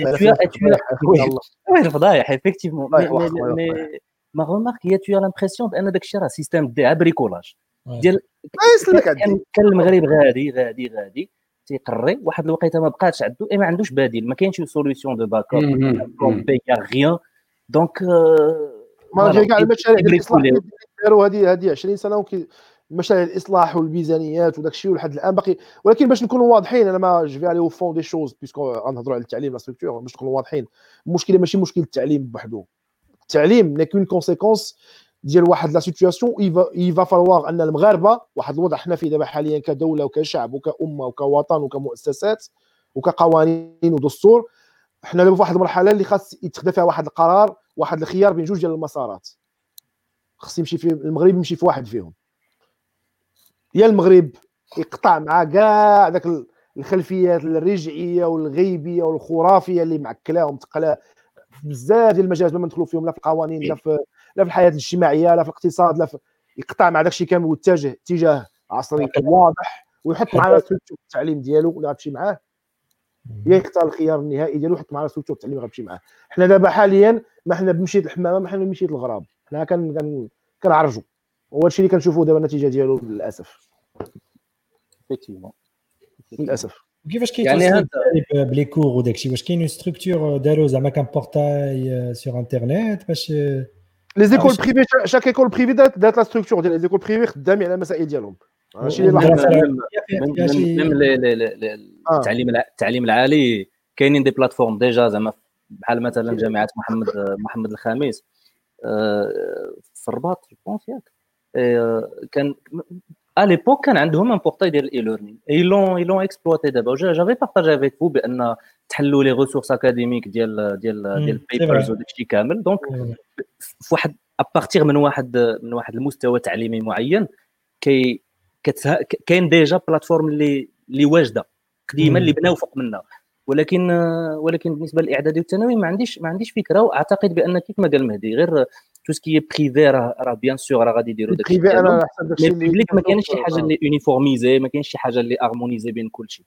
*laughs* ma remarque هي as l'impression بان داك الشيء راه système de bricolage. ديال. كان كان المغرب غادي غادي غادي تيقري واحد الوقيته ما بقاتش عنده اي ما عندوش بديل ما كاينش solution de back-up rien donc ما جا كاع المشاريع ديال داروا هذه هذه 20 سنه وكي مشاريع الاصلاح والميزانيات وداك الشيء ولحد الان باقي ولكن باش نكونوا واضحين أنا moi je vais aller au fond des choses puisque غنهضروا على التعليم la structure باش نكونوا واضحين المشكلة ماشي مشكل التعليم بوحدو التعليم نكون conséquence ديال واحد la situation il va falloir أن المغاربة واحد الوضع حنا فيه دابا حاليا كدولة وكشعب وكامه وكوطن وكمؤسسات وكقوانين ودستور حنا دابا في واحد المرحلة اللي خاص يتخذ فيها واحد القرار واحد الخيار بين جوج ديال المسارات. خص يمشي في المغرب يمشي في واحد فيهم. يا المغرب يقطع مع كاع داك ال- الخلفيات الرجعية والغيبية والخرافية اللي معكلاهم تقلا بزاف ديال المجالات ما ندخلوا فيهم لا في القوانين لا في لا في الحياة الاجتماعية لا في الاقتصاد لا في يقطع مع داك الشيء كامل ويتجه اتجاه عصري واضح ويحط معاه structure التعليم ديالو اللي غتمشي معاه يا يختار الخيار النهائي ديالو يحط معاه structure التعليم اللي غتمشي معاه. حنا دابا حاليا ما حنا بمشيت الحمامه ما حنا بمشيت الغراب. حنا كن كن كنعرجوا هو الشيء اللي كنشوفوا دابا النتيجه ديالو للأسف. للأسف. كيفاش يعني كيتوصل ب les cours وداك الشيء واش كاين structure داروا زعما كان portail sur internet باش les écoles privées chaque école privée دارت la structure ديال les écoles privées خدامين على المسائل ديالهم ماشي. التعليم التعليم العالي كاينين des plateformes déjà زعما بحال مثلا جامعه محمد محمد الخامس في الرباط je pense ياك كان à l'époque كان عندهم un portail ديال ال e-learning et l'ont et l'ont exploité دابا j'avais partagé avec vous بأن تحلوا les ressources académiques ديال ديال ديال ال papers وداك الشيء كامل. donc في واحد à partir من واحد من واحد المستوى تعليمي معين كي كاين déjà plateforme اللي اللي واجده قديمه مم. اللي بناو فوق منها. ولكن ولكن بالنسبة للإعدادي والثانوي ما عنديش ما عنديش فكرة وأعتقد بأن كيف ما قال مهدي غير tout ce qui est privé راه راه bien sûr راه غادي يديروا داك privé أنا على حسب داكشي اللي ال public ما كاينش شي حاجة اللي uniformisée ما كاينش شي حاجة اللي harmonisée بين كل شيء.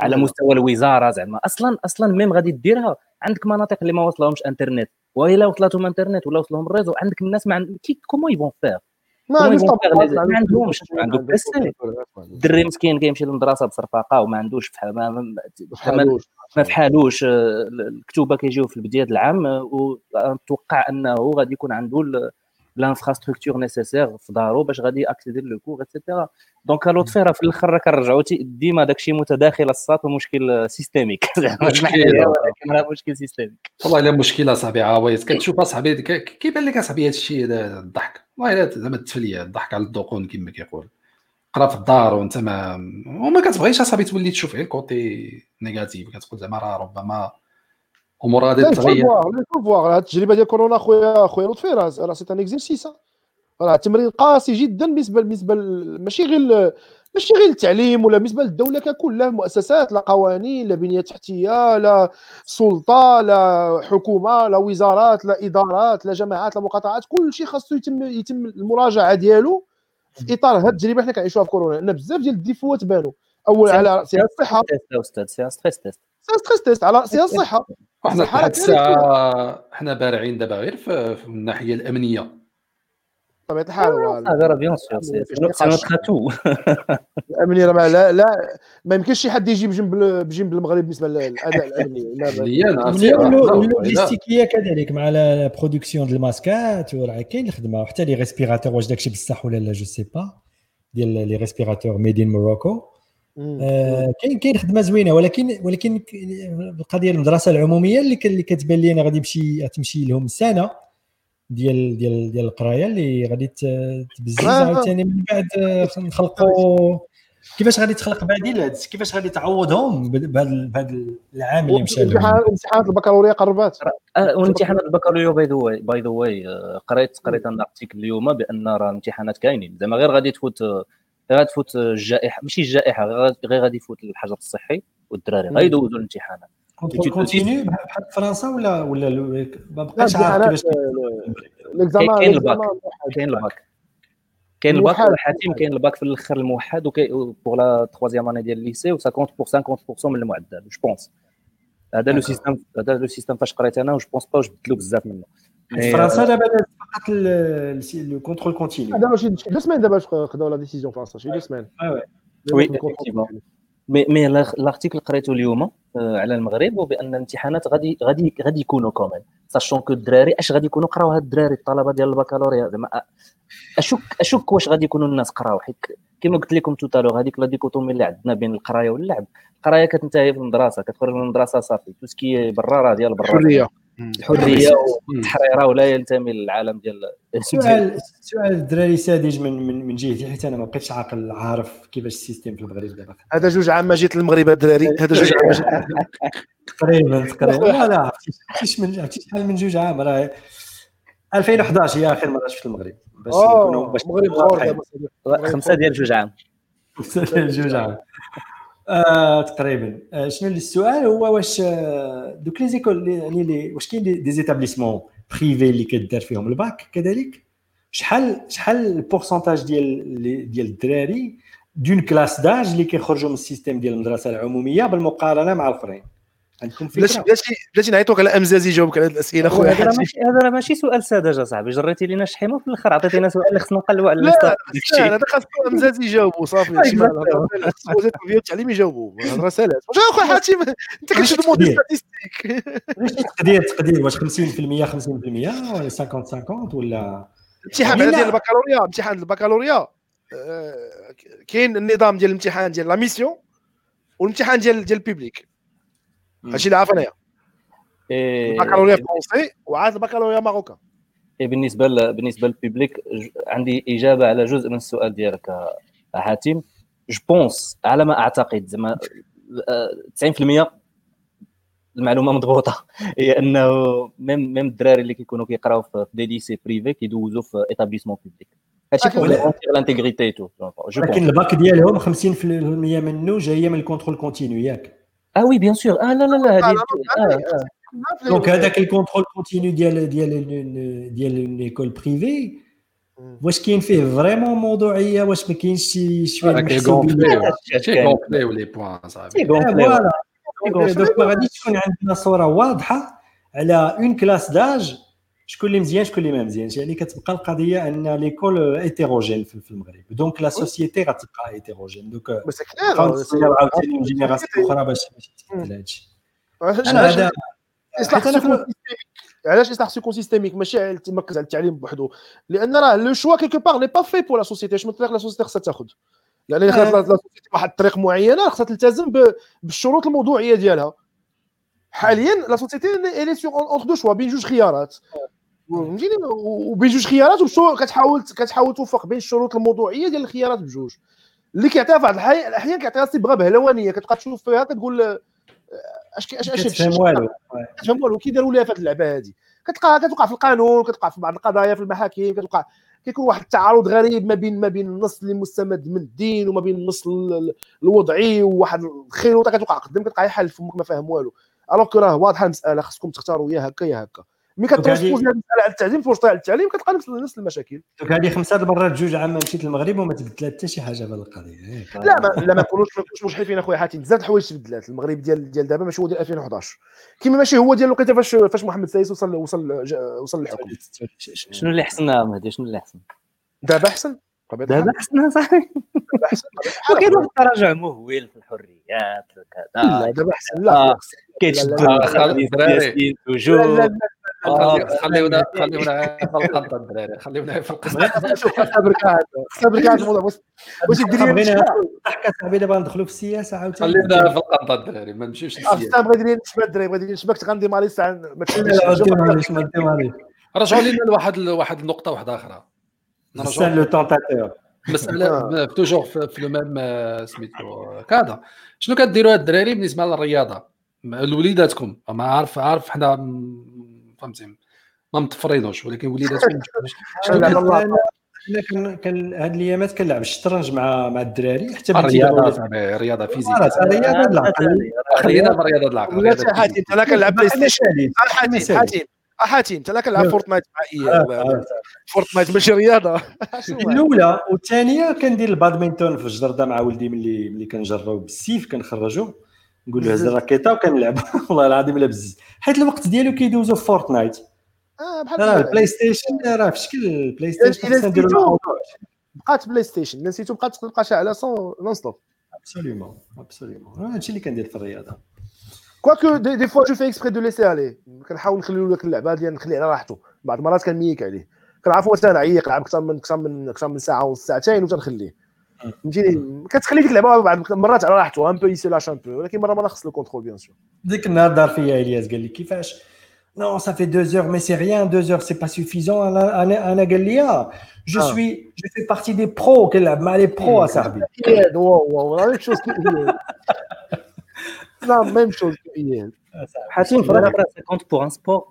على. مستوى الوزارة زعما. أصلا أصلا même غادي ديرها. عندك مناطق اللي ما وصلهمش انترنت وإلا وصلتهم انترنت ولا وصلهم الريزو عندك الناس ما عند كي كومون يفون فير ما عندهمش ما عندهم بيسي ما الدري مسكين كيمشي للمدرسه بصرفاقه وما عندوش فح- ما, ما, ما, فحالوش. آه، الكتوبة كيجيو في البداية العام آه، ونتوقع أنه غادي يكون عنده الانفراستركتور نيسيسير في دارو باش غادي اكسيدي لو كور اتسيتيرا دونك فيرا في الآخر راه كنرجعوا ديما داكشي متداخل الصات ومشكل سيستيميك *laughs* راه مشكل systémique والله إلا مشكلة صاحبي عوايز كتشوف أصاحبي ك- كيبان لك أصاحبي هذا الشيء هذا الضحك. والله زعما التفليه الضحك على الدقون كما كيقول قرا في الدار وانت ما وما كتبغيش اصاحبي تولي تشوف غير ال côté négatif كتقول زعما راه ربما امور غادي لا تتغير voilà هاد التجربه ديال كورونا خويا خويا لطفي راه c'est un exercice راه تمرين قاسي جدا بالنسبة بالنسبة ماشي غير ماشي غير التعليم ولا بالنسبة للدولة ككل لا المؤسسات لا قوانين لا بنية تحتية لا سلطة لا حكومة لا وزارات لا إدارات لا جماعات لا مقاطعات كل شيء خاصو يتم يتم المراجعة ديالو في إطار هاد التجربة حنا كنعيشوها في كورونا. لأن بزاف ديال ال défaut ات بانوا. اول على راسها الصحة. أستاذ. c'est stress test stress test على راسها الصحة. الساعة حنا بارعين دابا غير في الناحية الأمنية. بطبيعة الحال هذا راه bien sûr tout الامنيه راه لا لا ما يمكنش شي حد يجي بجنب بجنب المغرب بالنسبة للأداء الأمني. *laughs* لا لا. الامنيه ملي لا، لا، واللوجيستيكيه كذلك مع la production ديال الماسكات وراه كاين الخدمة. وحتى les respirateurs واش داكشي بصح ولا لا je sais pas ديال les respirateurs made in Morocco كاين كاين خدمة زوينة ولكن ولكن القضية المدرسة العمومية اللي كتبان لي أنا غادي يمشي تمشي لهم سنه ديال ديال ديال القراية اللي غادي ت- تبزز. عاوتاني من بعد *laughs* نخلقوا كيفاش غادي تخلق بديل هاد- كيفاش غادي تعوضهم بهذا بهذا العام اللي مشى لهم؟ امتحان- امتحانات البكالوريا قربات. آه، وامتحانات البكالوريا by the way by the way قريت قريت أنا article اليوم بأن راه الامتحانات كاينين. زعما غير غادي تفوت آه، غير غادي تفوت الجائحة ماشي الجائحة غير غير غادي يفوت الحجر الصحي والدراري. غيدوزوا الامتحانات. contrôle continu بحال في فرنسا ولا ولا لو- ما لا بقيتش عارف امتحانات كيفاش ال examen كاين الباك. ال examen موحد. كاين الباك كاين الباك الموحد. وا حاتم كاين الباك في الآخر الموحد pour la troisième année ديال ال lycée و 50% 50% من المعدل je pense هذا le système هذا le système فاش قريت أنا و je pense pas واش بدلوا بزاف منه في فرنسا دابا فقط le contrôle continu دابا شي شي deux semaines دابا خداو la décision فرنسا شي deux semaines آه oui. mais mais ال article قريته اليوم آه، على المغرب وبأن الامتحانات غادي غادي غادي يكونوا كاينين sachant que الدراري اش غادي يكونوا؟ قراو هاد الدراري الطلبة ديال البكالوريا. زعما أ- اشك أشك واش غادي يكونوا الناس قراو حيت كما قلت لكم tout à l'heure هذيك la dichotomie اللي عندنا بين القرايه واللعب. القرايه كتنتهي في المدرسة كتخرج من المدرسة صافي. tout ce qui برا راه ديال برا. حرية. الحريه والتحريره ولا ينتمي للعالم ديال سؤال *laughs* سؤال الدراري ساذج من من من جهتي حيت أنا ما بقيتش عاقل عارف كيفاش ال système في المغرب دابا. هذا جوج عام ما جيت للمغرب الدراري. *laughs* هذا جوج عام. جيت تقريبا تقريبا. لا لا عرفتي عرفتي من عرفتي شحال من جوج عام؟ راه 2011 هي آخر مرة شفت المغرب. باش نكونوا باش المغرب خمسة ديال جوج عام. جوج عام. آه، تقريبا. آه، شنو السؤال هو واش آه، donc les écoles يعني اللي واش كاين des- établissements privés اللي كدار فيهم؟ الباك كذلك؟ شحال شحال ال pourcentage ديال ديال الدراري d'une classe d'âge اللي كيخرجوا من ال système ديال المدرسة العمومية بالمقارنة مع الآخرين؟ عندكم بلاتي فكره بلاتي بلاتي نعيطوك على امزاز يجاوبك على هذه الأسئلة خويا؟ هذا. ماشي هذا راه ماشي سؤال ساذج اصاحبي جريتي لينا شحيمة وفي الآخر عطيتينا سؤال اللي خصنا نقلبوا على لا الأستاذ. لا داكشي. هذا خاص امزاز يجاوبوا صافي التربيه والتعليم يجاوبوا. سالات واش أخويا حاتم؟ أنت كتشد كبير. statistique تقدير تقدير واش 50% 50% ولا 50 50 ولا الامتحان ديال البكالوريا امتحان البكالوريا. آه، كاين النظام ديال الامتحان ديال la mission والامتحان ديال ديال ال public. هادشي اللي عارف انايا إيه، البكالوريا français وعاد البكالوريا marocain إيه بالنسبة ل... بالنسبة لل public ج- عندي إجابة على جزء من السؤال ديالك آه، حاتم. je pense على ما أعتقد زعما آه، 90% المعلومة مضبوطة. هي أنه même même الدراري اللي كيكونوا كيقراو في في des lycées privés كيدوزوا في établissement public هادشي pour l'intégrité tout لكن الباك ديالهم 50% منه جاية من ال contrôle continu ياك. آه oui bien sûr آه لا لا لا هذه آه، آه. donc هذاك ال contrôle continu ديال ديال ديال l'école privée واش كاين فيه vraiment موضوعيه واش ما كاينش شي شوية راه محسوبية؟ كيغونفليو كاين. كيغونفليو les points صاحبي c'est آه، gonflé voilà كيغونفليو. donc ما غاديش تكون عندنا صوره واضحه على une classe d'âge شكون اللي مزيان شكون اللي ما مزيانش. يعني كتبقى القضية أن l'école hétérogène في المغرب donc la société غتبقى hétérogène نستناو clair عاوتاني génération أخرى باش هادشي. هذا علاش اصلاح سيكون systémique ماشي على- تمركز على التعليم بوحدو. لأن راه le choix quelque part n'est pas fait pour la société شنو الطريق la société خصها تاخذ يعني la société واحد الطريق معينة خصها تلتزم بالشروط الموضوعية ديالها. حاليا la société elle est toujours entre deux choix بين جوج خيارات. فهمتيني؟ وبين جوج خيارات كتحاول كتحاول توفق بين الشروط الموضوعية ديال الخيارات بجوج. اللي كيعطيها في بعض الأحيان كيعطيها صبغه بهلوانية كتبقى تشوف فيها كتقول آه، أش اش اش كتفهم والو. كتفهم والو. كي داروا ليها في هذه اللعبة هذه كتلقى كتوقع في القانون كتوقع في بعض القضايا في المحاكم كتوقع كيكون واحد التعارض غريب ما بين ما بين النص اللي مستمد من الدين وما بين النص ال- ال- الوضعي وواحد الخيروطه كتوقع قدام كتلقى يحل فمك ما فاهم والو. ألوغ راه واضحة المسألة خصكم تختاروا يا هكا يا هكا. هذه- المساله على التعليم توصل على التعليم كتلقى نفس نفس المشاكل. دوك هذه خمسة المرات جوج عام مشيت للمغرب وما تبدلات حتى شي حاجة في هذه القضية. ياك. لا ما لا ما نكونوش ما نكونوش مشحفين أخويا حاتم. بزاف د الحوايج تبدلات. المغرب ديال ديال دابا ماشي هو ديال 2011 كيما ماشي هو ديال الوقيتة فاش فاش محمد السادس وصل وصل جا- وصل للحكم. شنو اللي حسن؟ مهدي شنو اللي حسن؟ دابا حسن صاحبي دابا أحسن طبيعة الحال. وكاين واحد التراجع مهول في الحريات لا كذا دابا أحسن لا. آه. لا، كيتشدوا لا، لا، لا، الخليج الدراري. لا لا لا خليونا خليونا في القنطه الدراري خليونا في القنطه شوف خاصها بركات. خاصها بركات الموضوع واش دير ضحكه صاحبي دابا ندخلوا في السياسة عاوتاني خليونا في القنطه الدراري ما نمشيوش للسياسة. بغيت ندير نشبه الدراري غندي ما رجعوا لنا لواحد النقطه واحدة أخرى سان لو تونتاتور مسألة toujours في, le même آه، سميتو. كذا. شنو كديروا الدراري بالنسبة للرياضة؟ لوليداتكم ما عارف عارف حنا فهمتي ما مطفرينوش ولكن لا، كد- لا، أنا كان كان هاد الأيامات كنلعب الشطرنج مع مع الدراري حتى الرياضة دابا صاحبي رياضه physique ممارسه رياضه العقل خلينا في رياضه العقل رياضة حاتم. أنا كنلعب PlayStation. آه، حاتم. حاتم آه، حاتم أنا كنلعب آه. Fortnite مع آه، اياه آه. Fortnite ماشي رياضة؟ الأولى والثانية كندير البادمنتون في الجرده مع ولدي ملي ملي كنجرو بالسيف كنخرجو نقول له هز الراكيطه وكنلعب *laughs* والله العظيم لا بزز حيت الوقت ديالو كيدوزو في فورتنايت آه بحال راه. ال PlayStation راه في شكل ال PlayStation خصنا نديرو بقات PlayStation إلا نسيتو بقات تبقى شاعله sans non-stop absolument absolument هادشي اللي كندير في الرياضة. quoique des, des fois je fais exprès de laisser عليه كنحاول نخليو لك اللعبة ديال نخليه على راحته بعض المرات كنميك عليه. كنعرفوا واش نعيق نلعب أكثر من أكثر من أكثر من ساعة ونص ساعتين وتنخليه. فهمتيني كتخلي ديك اللعبه بعض المرات على راحته un peu il se lâche un peu ولكن مره مره خص le contrôle bien sûr ديك النهار دار فيا الياس قال لي كيفاش نو ça fait deux heures mais c'est rien deux heures c'est pas suffisant أنا أنا أنا قال لي je آه. suis je fais partie des pros كنلعب مع les pros اصاحبي اياد واو واو la même chose la même chose اياد حاتم في الآخر ça compte pour un sport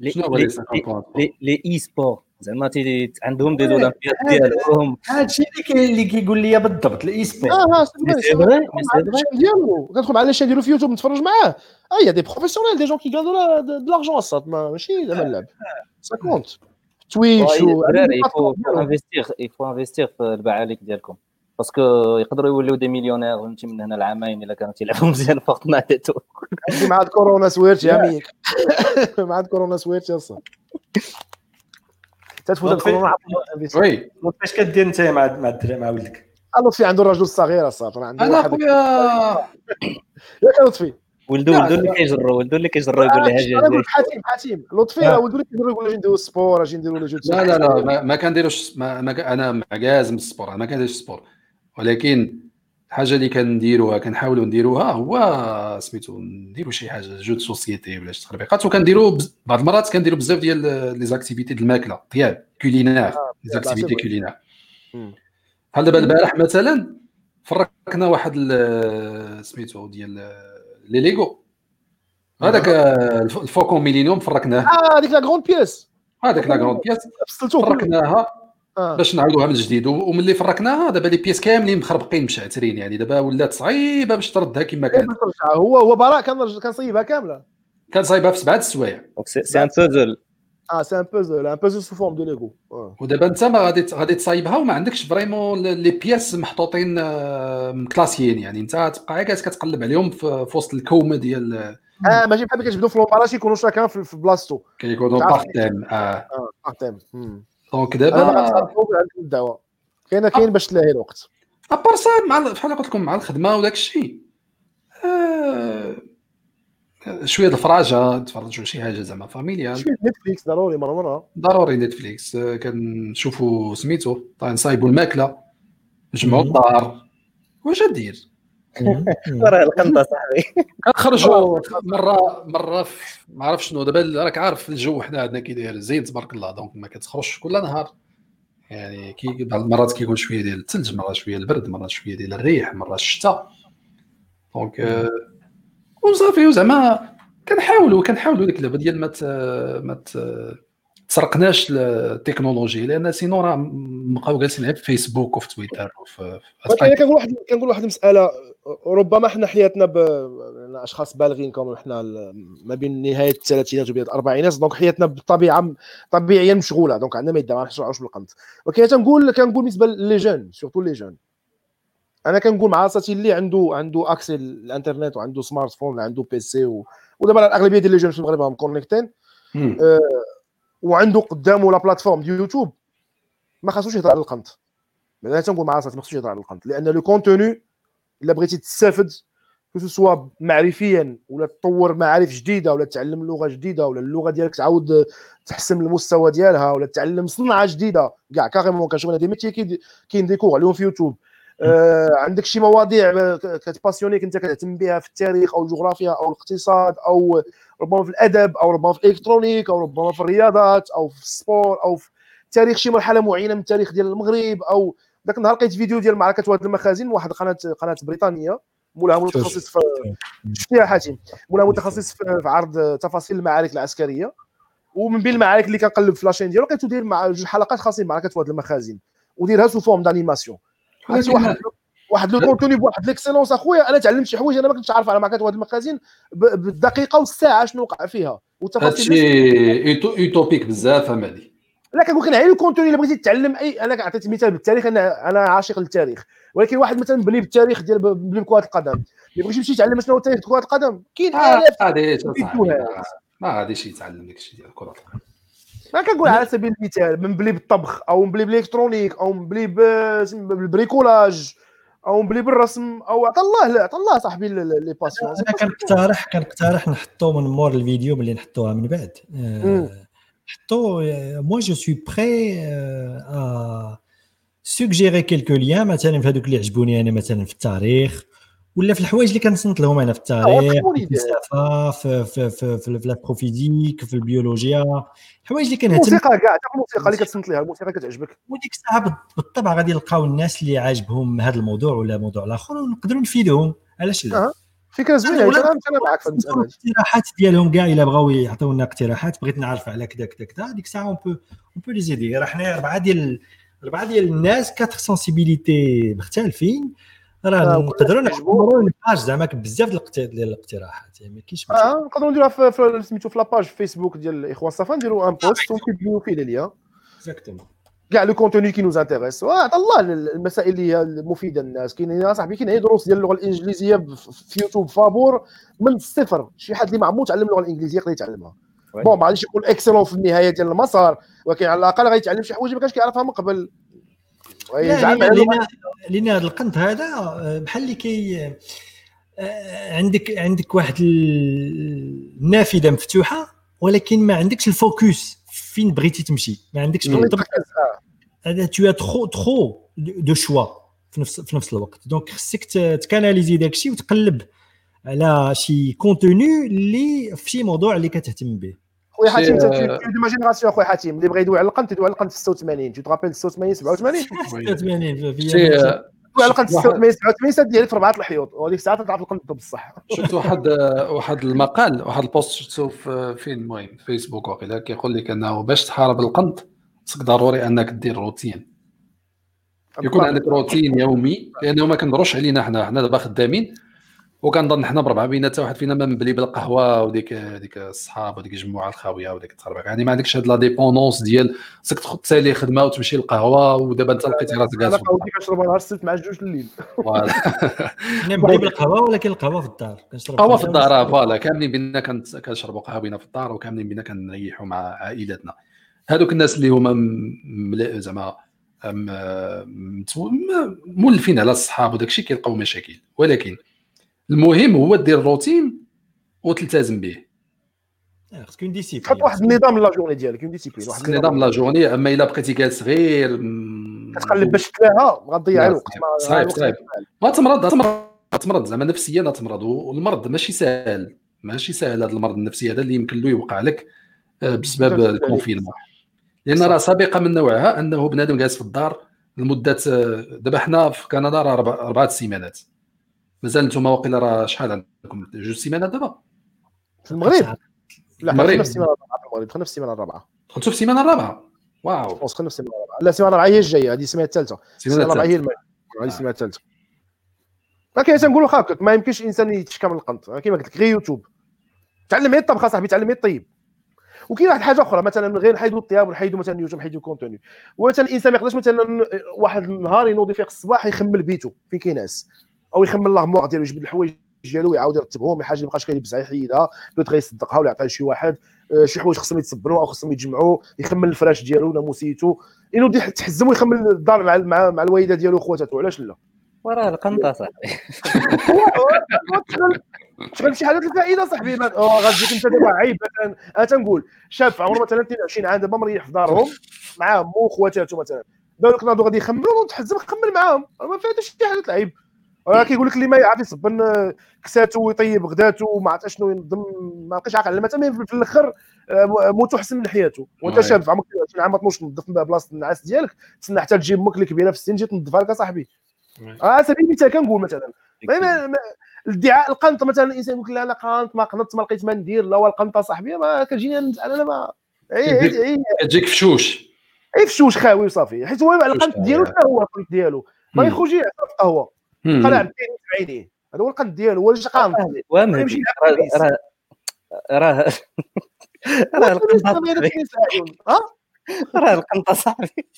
لي شنو هو les- les 50 points؟ les les e-sports زعما تي- عندهم des olympiades ديالهم. هادشي اللي كي اللي كيقول لي بالضبط ال e-sport آه c'est vrai ديالو كندخل مع ال chaîne ديالو في يوتيوب نتفرج معاه آه يا des professionnels des gens qui gagnent de l'argent الصاد ماشي زعما اللعب سا كونت تويتش و يفو انفستيغ يفو انفستيغ في البعاليك ديالكم parce que يقدروا يوليو des millionnaires فهمتي من هنا لعامين إلا كانوا تيلعبوا مزيان Fortnite مع هاد كورونا سويرت يا ميك مع هاد كورونا سويرت يا صاحبي. تتفوت. الكورونا oui. فاش كدير انت مع مع الدراري مع ولدك؟ لطفي عنده الرجل الصغير اصاحبي عنده أنا خويا *coughs* ياك لطفي. ولدو ولدو اللي كيجرو ولدو اللي كيجرو يقول لي هاجي أنا قلت حاتم حاتم. لطفي آه. راه ولدو كيديروا يقول لي نديروا ال sport أجي جو لا لا لا ما, كنديروش ما, ما ك- أنا معكاز من ال sport أنا ما كنديرش ال sport ولكن الحاجة اللي كنديروها كنحاولوا نديروها هو سميتو نديروا شي حاجة jeux de société ولا شي تخربيقات وكنديروا بز- بعض المرات كنديروا بزاف ديال les activités د الماكلة طياب culinaires les طياب، activités. culinaires. بحال دابا البارح مثلا فرقنا واحد سميتو ديال les Lego. هذاك الف- ال Faucon Millenium فرقناه. آه هذيك لا غروند بيس هذاك لا بياس. فصلتوه كله. فرقناها. آه. باش نعاودوها من جديد. وملي فرقناها دابا les pièces كاملين مخربقين مشعترين يعني. دابا ولات صعيبة باش تردها كما إيه، كانت. ترجع. هو هو براء كان كان صيبها كاملة. كان صايبها في سبعة السوايع. دونك سي ان بوزل آه سي ان بوزل ان بوزل سو فورم دو ليغو آه. ودابا انت ما غادي غادي تصايبها وما عندكش vraiment les pièces محطوطين آه، مكلاسيين يعني. انت تبقى غير كتقلب عليهم في وسط الكومة ديال آه ماشي بحال ملي كتجبدوا في l'emballage يكونوا chacun في في بلاصتو. كيكونوا. par thème آه. آه par thème donc دابا الدعوة. كاين كاين باش تلاهي الوقت. à part ça مع ال- بحال قلت لكم مع الخدمة وداك الشيء. آه، شوية الفراجة نتفرجوا شي حاجة زعما familiale شوية Netflix ضروري مرة مرة. ضروري Netflix آه، كنشوفوا سميتو طيب نصايبوا الماكلة نجمعوا. الدار. واش دير *laughs* راه القنطة صاحبي. كنخرجوا مرة مرة في- ما عرف شنو دابا راك عارف الجو حنا عندنا كي داير زين تبارك الله donc ما كتخرجش كل نهار. يعني كي بعض المرات كيكون شوية ديال الثلج مرة شوية البرد مرة شوية ديال الريح مرة الشتاء. donc آه، وصافي وزعما كنحاولوا كنحاولوا ديك اللعبة ديال ما ما تسرقناش التكنولوجي لأن sinon راه نبقاو جالسين غير في فيسبوك وفي تويتر وفي كنقول واحد كنقول واحد المسألة ربما حنا حياتنا ب أنا أشخاص بالغين كون حنا ال- ما بين نهاية الثلاثينات وبداية الأربعينات donc حياتنا بالطبيعه طبيعيا مشغولة. donc عندنا ما يدعى ما نحشروش بالقنت ولكن تنقول كنقول بالنسبة les jeunes surtout les jeunes. أنا كنقول مع راساتي اللي عنده عنده accès الانترنت وعنده smartphone ولا عنده PC و... ودابا الأغلبية ديال les jeunes في المغرب راهم كونيكتين. وعنده قدامه la plateforme ديال يوتيوب ما خاصوش يهضر على القنت. أنا تنقول مع راسي ما خاصوش يهضر على القنت لأن le contenu إلا بغيتي تستافد que ce soit معرفيا ولا تطور معارف جديدة ولا تعلم لغة جديدة ولا اللغة ديالك تعاود تحسن المستوى ديالها ولا تعلم صنعة جديدة كاع carrément كنشوف أنا métiers كاين des cours عليهم في يوتيوب. آه عندك شي مواضيع كتباسيونيك انت كتهتم بها في التاريخ أو الجغرافيا أو الاقتصاد أو ربما في الادب أو ربما في ال électronique أو ربما في الرياضات أو في ال sport أو في تاريخ شي مرحلة معينة من التاريخ ديال المغرب أو ذاك النهار لقيت فيديو ديال معركة واد المخازن واحد قناة قناة بريطانية مولاها متخصص في شفتيها حاتم مولاها متخصص في عرض تفاصيل المعارك العسكرية. ومن بين المعارك اللي كنقلب في la chaîne ديالو لقيتو داير مع جوج حلقات خاصين معركة واد المخازن وديرها sous forme d'animation عرفتي واحد واحد le contenu بواحد l'excellence اخويا أنا تعلمت شي حوايج أنا ما كنتش عارف على معركه واد المخازن بالدقيقة والساعة شنو وقع فيها. هادشي أو توبيك بزاف امالي لا كنقول لك غير ال contenu اللي بغيتي تتعلم اي أنا عطيت مثال بالتاريخ أنا أنا عاشق للتاريخ. ولكن واحد مثلا بني بالتاريخ ديال بني بكرة القدم. اللي بغيتي يمشي يتعلم شنو هو ديال كرة القدم كاين آلاف ما غاديش ما يتعلم داك الشيء ديال كرة القدم. ما كنقول على سبيل المثال من بلي بالطبخ أو مبلي بال électronique أو مبلي بال bricolage أو مبلي بالرسم أو عطى الله لا عطى الله صاحبي لي passion. أنا كنقترح كنقترح نحطو من مور الفيديو ملي نحطوها من بعد. مم. نحطو moi je suis prêt à suggérer quelques liens مثلا في هذوك اللي عجبوني أنا مثلا في التاريخ ولا في الحوايج اللي كنصنت لهم أنا في التاريخ تكون في. الفلسفه في في في, في, في البرو physique في البيولوجيا الحوايج اللي كنهتم الموسيقى كاع حتى الموسيقى اللي كتصنت ليها الموسيقى كتعجبك وديك الساعة بال- بالطبع غادي يلقاو الناس اللي عاجبهم هذا الموضوع ولا موضوع الآخر ونقدروا نفيدوهم علاش لا أه. فكرة زوينة أنا معك في المساله الاقتراحات ديالهم كاع إلا بغاو يعطيونا اقتراحات بغيت نعرف على كذا كذا كذا ديك الساعة on peut on peut les aider راه حنا أربعة ديال أربعة ديال الناس quatre sensibilités مختلفين راه نقدروا نحضروا la page زعما بزاف ديال الاقت- ديال الاقتراحات يعني ما كاينش. آه نقدروا نديروها في- في سميتو في la page فيسبوك ديال الاخوه الصفا نديروا un post ونكتبوا فيه ليا exactement كاع le contenu qui nous intéresse وعطى الله المسائل اللي هي المفيدة للناس. كاين يا صاحبي كاين هي دروس ديال اللغة الإنجليزية في يوتيوب فابور من الصفر. شي حد اللي ما عمرو تعلم اللغة الإنجليزية يقدر يتعلمها. bon ما غاديش يكون excellent في النهاية ديال المسار ولكن على الأقل غيتعلم شي حوايج ما كانش كيعرفها من قبل. لأن هذا القنت هذا آه، بحال اللي كي آه، عندك عندك واحد ال- النافذة مفتوحة ولكن ما عندكش ال focus فين بغيتي تمشي ما عندكش؟ آه. هذا trop trop de, de choix في نفس في نفس الوقت donc خصك ت canaliser داك الشيء وتقلب على شي contenu اللي في شي موضوع اللي كتهتم به خويا حاتم انت de ma génération خويا حاتم اللي بغى يدوي على القنت يدوي على القنت في 86 tu te rappelles 86 87 86 في *laughs* شي يدوي على القنت في واحد- 86 87 سد ديالك في اربعه الحيوط وهذيك الساعة تعرف القنت بصح شفت واحد واحد المقال واحد ال post شفتو في فين؟ المهم فيسبوك وقيلا كيقول لك أنه باش تحارب القنط خصك ضروري أنك دير روتين. يكون عندك روتين يومي لأنه ما كنضروش علينا حنا حنا دابا خدامين. وكنظن حنا بربعة بينا حتى واحد فينا مبلي بالقهوة وديك ديك الصحاب وديك الجموعة الخاوية وديك التخربيق يعني ما عندكش هاد la dépendance ديال خصك تسالي خدمة وتمشي للقهوة ودابا انت لقيتي راسك أنا جالس في قهوتي كنشربها نهار السبت مع جوج الليل. الدار. أنا نبغي بالقهوة ولكن القهوة في الدار. كنشرب قهوه في الدار آه، voilà. كاملين بينا كنشربوا قهوينا في الدار وكاملين بينا كنريحوا مع عائلتنا هذوك الناس اللي هما زعما م- مولفين على الصحاب وداك الشيء كيلقاو مشاكل. ولكن المهم هو دير روتين وتلتزم به. آه، خصك une discipline تحط واحد النظام la journée ديالك une discipline واحد خصك نظام la journée أما إلا بقيتي جالس غير كتقلب باش تلاها غتضيع الوقت ما- صعيب، الوقت صعيب. ما تمرض تمرض زعما نفسيا تمرض والمرض ماشي سهل ماشي سهل هذا المرض النفسي هذا اللي يمكن له يوقع لك آه، بسبب ال confinement. لأن راه سابقة من نوعها أنه بنادم جالس في الدار لمدة آه، دابا حنا في كندا راه أربعة سيمانات. مازال أنتم واقيلا راه شحال عندكم؟ جوج سيمانات دابا؟ في المغرب. لا المغرب. دخلنا في السيمانة الرابعة في المغرب. دخلنا في السيمانة الرابعة. دخلتوا في السيمانة الرابعة؟ waouh. دخلنا في السيمانة الرابعة. لا السيمانة الرابعة هي الجاية هذه السيمانة الثالثة. السيمانة الرابعة هي المغرب. هذه السيمانة الثالثة. لكن تنقولوا هكاك ما يمكنش الإنسان يتشكى من القنط. كما قلت لك غير يوتيوب. تعلم غير الطبخ صاحبي تعلم غير الطيب. وكاين واحد الحاجة أخرى مثلا غير نحيدوا الطياب ونحيدوا مثلا يوتيوب نحيدوا contenu ومثلا الإنسان ما يقدرش مثلا واحد النهار ينوض فيق الصباح يخمل بيته فين كينعس أو يخمل l'armoire ديالو يجبد الحوايج ديالو يعاود يرتبهم حاجة ما بقاش كيلبسها يحيدها بغيت غيصدقها ولا يعطيها لشي واحد. آه، شي حوايج خصهم يتصبنوا أو خصهم يتجمعوا يخمل الفراش ديالو ناموسيتو ينوض يتحزم ويخمل الدار مع مع, مع الوالدة ديالو وخواتاتو علاش لا؟ وراه القنطة صاحبي. *laughs* تشغل شي حاجات الفائده صاحبي. غتجيك أنت دابا عيب. مثلا أنا تنقول شاب في عمره مثلا 22 عام دابا مريح في دارهم مع مو وخواتاتو مثلا. بالك ناضو غادي يخملوا تحزم خمل معاهم. ما فيها حتى شي حاجة العيب راه كيقول لك اللي ما يعرف يصبن آه، كساتو ويطيب غداتو وما عرفت شنو ينظم ما بقاش عاقل مثلا في الأخر آه، موتو حسن من حياتو وانت oui. شاب في عمرك 22 عام ما تنوضش تنظف بلاصة النعاس ديالك تسنى حتى تجيب أمك الكبيره في السن تجي تنظفها لك اصاحبي. آه على سبيل المثال كنقول مثلا ما ما ما الادعاء القنط مثلا الإنسان يقول لك لا أنا قنط ما قنطت ما لقيت ما ندير لا هو القنطه صاحبي ما كتجيني أنا ما اي اي كتجيك فشوش اي فشوش خاوي وصافي حيت هو القنط ديالو. حتى هو القنط ديالو؟ ما. يخرج يعصر القهوه في عينيه هذا هو القنط ديالو هو يمشي. راه راه راه راه القنطه صاحبي.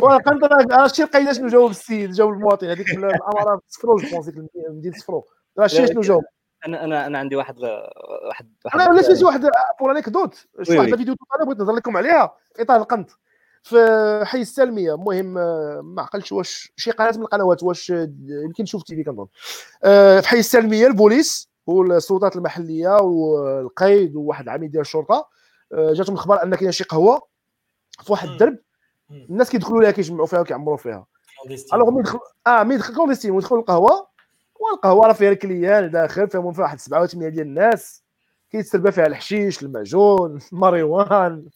القنطه شتي القايدة شنو جاوب السيد جاوب المواطن. هذيك الأمارة صفرو je pense ديك مدينة صفرو راه شتي شنو جاوب؟ أنا أنا أنا عندي واحد واحد أنا ولا شي واحد pour anecdote شي oui واحد oui. فيديو أنا بغيت نهضر لكم عليها في إطار القنط في حي السلميه المهم آه، ما عقلتش واش شي قناة من القنوات واش آه، يمكن شوف تي في كنظن. آه، في حي السلميه البوليس والسلطات المحلية والقيد وواحد العميد ديال الشرطة جاتهم الخبر أن كاين شي قهوة في واحد. الدرب. الناس كيدخلوا لها كيجمعوا فيها وكيعمروا فيها. alors ملي يدخل آه ملي يدخل clandestin ويدخلوا القهوة. والقهوة راه فيها les clients داخل فيهم فيها واحد سبعة وثمانية ديال الناس. كيتسربا فيها الحشيش المعجون *laughs* الماريوان.